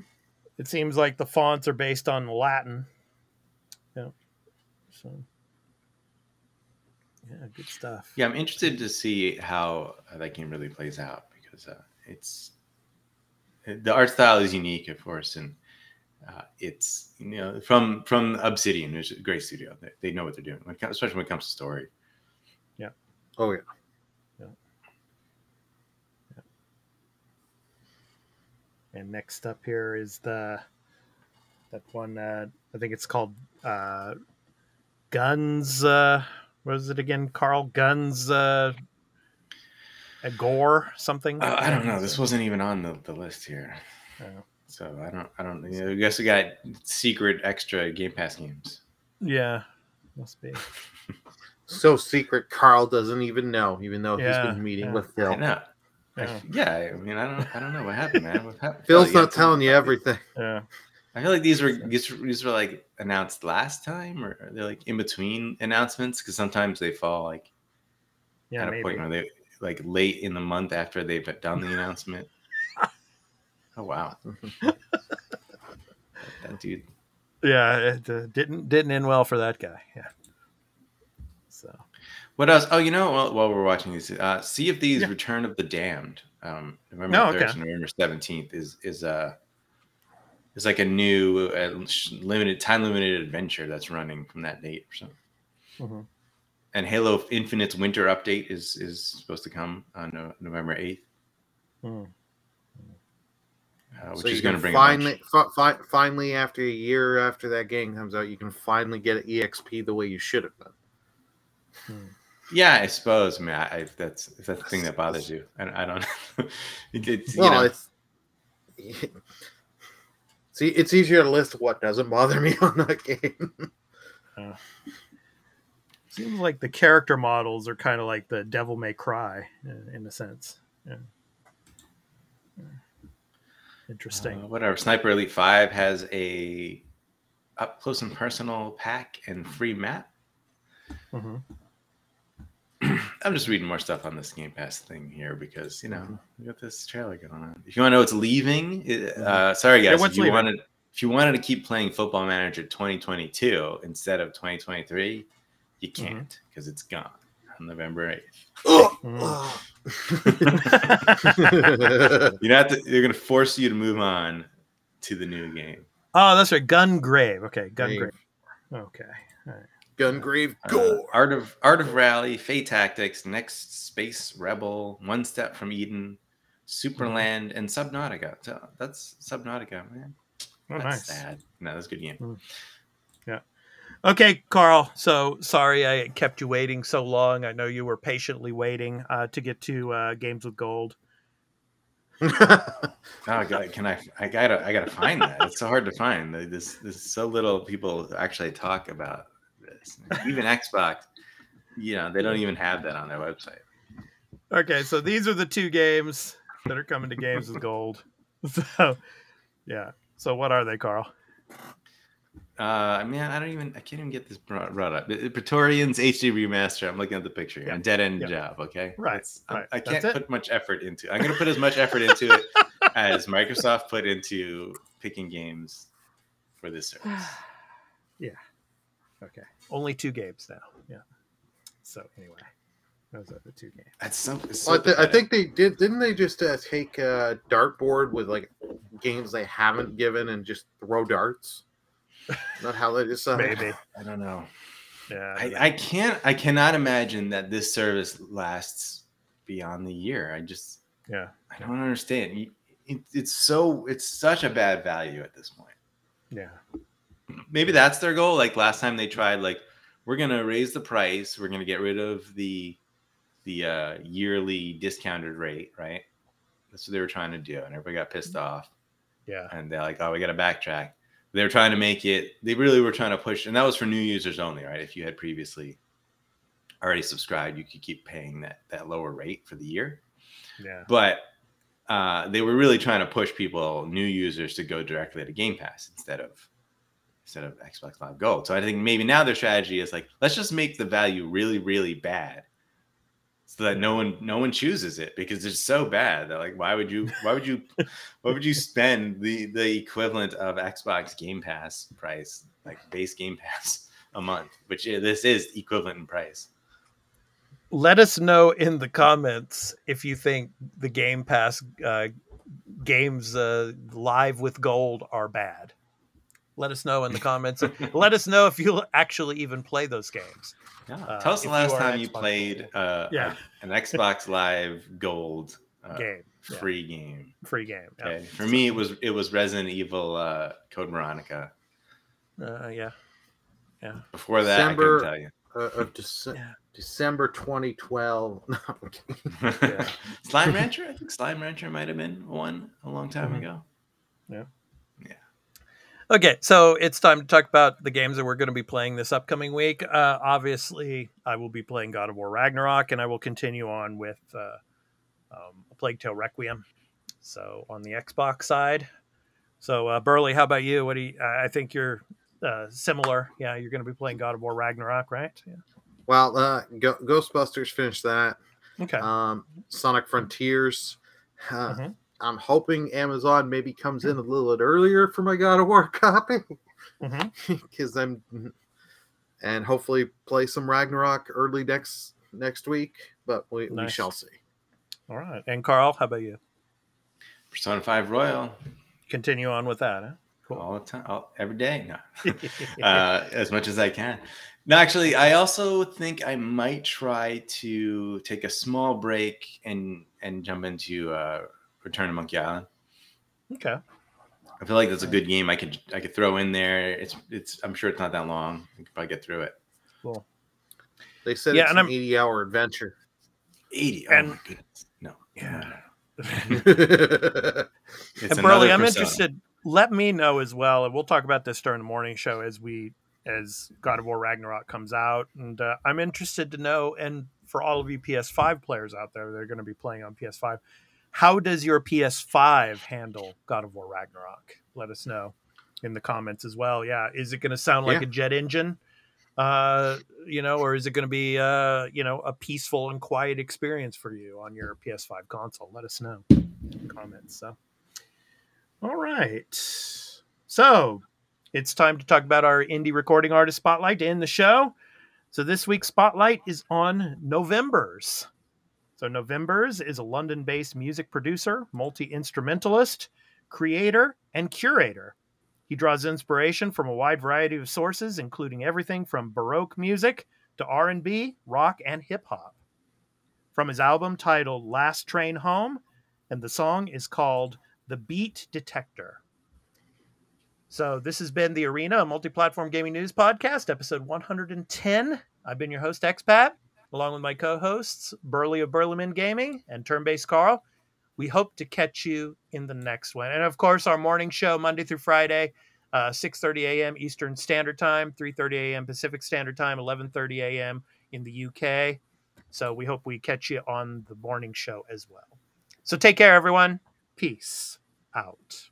It seems like the fonts are based on Latin. Yeah. So. Yeah, good stuff. Yeah, I'm interested to see how uh, that game really plays out because uh, it's the art style is unique, of course, and uh, it's you know from from Obsidian, which is a great studio. They, they know what they're doing, when it comes, especially when it comes to story. Yeah. Oh yeah. And next up here is the that one. Uh, I think it's called uh, Guns. Uh, what is it again? Carl Guns. Uh, a gore something. Uh, I don't know. This wasn't even on the, the list here, Oh. so I don't I don't. You know, I guess we got secret extra Game Pass games. Yeah, must be. So secret, Carl doesn't even know, even though Yeah, he's been meeting yeah. with I Phil. know. I- Yeah. yeah, I mean, I don't I don't know what happened, man. What happened? Phil's Yeah, not telling you everything. Yeah. I feel like these were these, these were like announced last time, or they're like in between announcements because sometimes they fall like Yeah, at a maybe. point where they like late in the month after they've done the announcement. oh wow, that dude. Yeah, it uh, didn't didn't end well for that guy. Yeah. So What else? Oh, you know, while, while we're watching these, uh, see if these Yeah. Return of the Damned, um, November Oh, third okay. to November seventeenth is is uh is like a new uh, limited time limited adventure that's running from that date or something. Mhm. And Halo Infinite's winter update is is supposed to come on no, November eighth, hmm. uh, which so is going to bring finally, fi- fi- finally, after a year after that game comes out, you can finally get an EXP the way you should have done. Yeah, I suppose. I mean, I, I, that's that's the thing that bothers you. I, I don't. it, it's, you Well, know, it's see, it's easier to list what doesn't bother me on that game. seems like the character models are kind of like the Devil May Cry in, in a sense. Yeah. Yeah. Interesting. Uh, whatever. Sniper Elite Five has a up close and personal pack and free map. Mhm. I'm just reading more stuff on this Game Pass thing here because you know we got this trailer going on. If you want to know what's leaving, uh, sorry Yeah, guys, what's if you leaving? wanted if you wanted to keep playing Football Manager 2022 instead of 2023, you Mm-hmm. can't because it's gone on November 8th. Mhm. You have to. They're gonna force you to move on to the new game. Oh, that's right. Gungrave. Okay, Gungrave. Grave. Okay. All right. Gungrave, Uh! Art of Art of Rally, Fae Tactics, Next Space Rebel, One Step from Eden, Supraland, and Subnautica. So that's Subnautica, man. Oh, That's nice. sad. No, that's a good game. Yeah. Okay, Carl. So sorry I kept you waiting so long. I know you were patiently waiting uh, to get to uh, Games with Gold. Oh God, can I? I gotta, I gotta find that. It's so hard to find. This, this so little people actually talk about this. Even Xbox, you know, they don't even have that on their website. Okay, so these are the two games that are coming to Games with Gold. So, yeah. So what are they, Carl? Uh, man, I don't even. I can't even get this brought, brought up. Praetorians HD remaster. I'm looking at the picture. here. A dead end job. Okay. Right, That's- I'm- I can't put much effort into. I'm gonna put as much effort into it as Microsoft put into picking games for this service. Yeah. Okay. Only two games now. Yeah. So anyway, those are the two games. That's so. So Well, I, th- I think they did. Didn't they just uh, take a dartboard with like games they haven't given and just throw darts? Not how they just uh, Maybe. I don't know. Yeah. I, I can't. I cannot imagine that this service lasts beyond the year. I just. yeah. I don't understand. It, it's so. It's such a bad value at this point. Yeah. Maybe that's their goal. Like last time they tried, like we're gonna raise the price, we're gonna get rid of the the uh, yearly discounted rate, right? That's what they were trying to do, and everybody got pissed off, Yeah. and they're like, "Oh, we got to backtrack." They were trying to make it. They really were trying to push, and that was for new users only, right? If you had previously already subscribed, you could keep paying that that lower rate for the year Yeah. but uh, they were really trying to push people, new users, to go directly to Game Pass instead of instead of Xbox Live Gold. So I think maybe now their strategy is like, let's just make the value really, really bad, so that no one no one chooses it because it's so bad that like, why would you why would you why would you spend the the equivalent of Xbox Game Pass price, like base Game Pass, a month, which this is equivalent in price. Let us know in the comments if you think the Game Pass uh, games uh, live with gold are bad. Let us know in the comments. Let us know if you'll actually even play those games. Yeah. Uh, Tell us the if you last time you Xbox played uh, Yeah. a- an Xbox Live Gold uh, Game. Yeah. free game. Free game. Yeah. Okay. For me, it was it was Resident Evil uh, Code Veronica. Uh, yeah. Before that, December- I couldn't tell you. uh, of Dece- Yeah. December 2012. No, I'm. Slime Rancher. I think Slime Rancher might have been one a long time Mhm. ago. Okay, so it's time to talk about the games that we're going to be playing this upcoming week. Uh, obviously, I will be playing God of War Ragnarok, and I will continue on with uh, um, A Plague Tale Requiem. So on the Xbox side. So uh, Burley, how about you? What do you? I think you're uh, similar. Yeah, you're going to be playing God of War Ragnarok, right? Yeah. Well, uh, Go- Ghostbusters finished that. Okay. Um, Sonic Frontiers. Mhm. I'm hoping Amazon maybe comes in a little bit earlier for my God of War copy Mhm. because I'm, and hopefully play some Ragnarok early next next week. But we, we shall see. All right. And Carl, how about you? Persona Five Royal Continue on with that. Huh? Cool. all the time, all, every day. No. uh, as much as I can. No, actually, I also think I might try to take a small break and and jump into uh, Return to Monkey Island. okay. I feel like that's a good game. I could I could throw in there. It's it's. I'm sure it's not that long. I could probably get through it. Cool. They said Yeah, it's and an I'm- 80 hour adventure. Eighty. And- oh my goodness. No. Yeah. and Burley, another I'm interested. Let me know as well, and we'll talk about this during the morning show as we as God of War Ragnarok comes out. And uh, I'm interested to know, and for all of you PS5 players out there, they're going to be playing on PS5. How does your PS5 handle God of War Ragnarok? Let us know in the comments as well. Yeah, is it going to sound like Yeah. a jet engine? Uh, you know, or is it going to be uh, you know, a peaceful and quiet experience for you on your PS5 console? Let us know in the comments. So, all right. So, it's time to talk about our indie recording artist spotlight to end the show. So, this week's spotlight is on Novembers. So, Novembers is a London based music producer, multi instrumentalist, creator, and curator. He draws inspiration from a wide variety of sources, including everything from Baroque music to R&B, rock, and hip hop. From his album titled Last Train Home, and the song is called The Beat Detector. So this has been the Arena, a multi-platform gaming news podcast, episode 110. I've been your host, Expat, along with my co-hosts, Burley of Burleman Gaming and Turn-Based Carl. We hope to catch you in the next one. And of course, our morning show, Monday through Friday, uh, 6.30 a.m. Eastern Standard Time, 3.30 a.m. Pacific Standard Time, 11.30 a.m. in the UK. So we hope we catch you on the morning show as well. So take care, everyone. Peace out.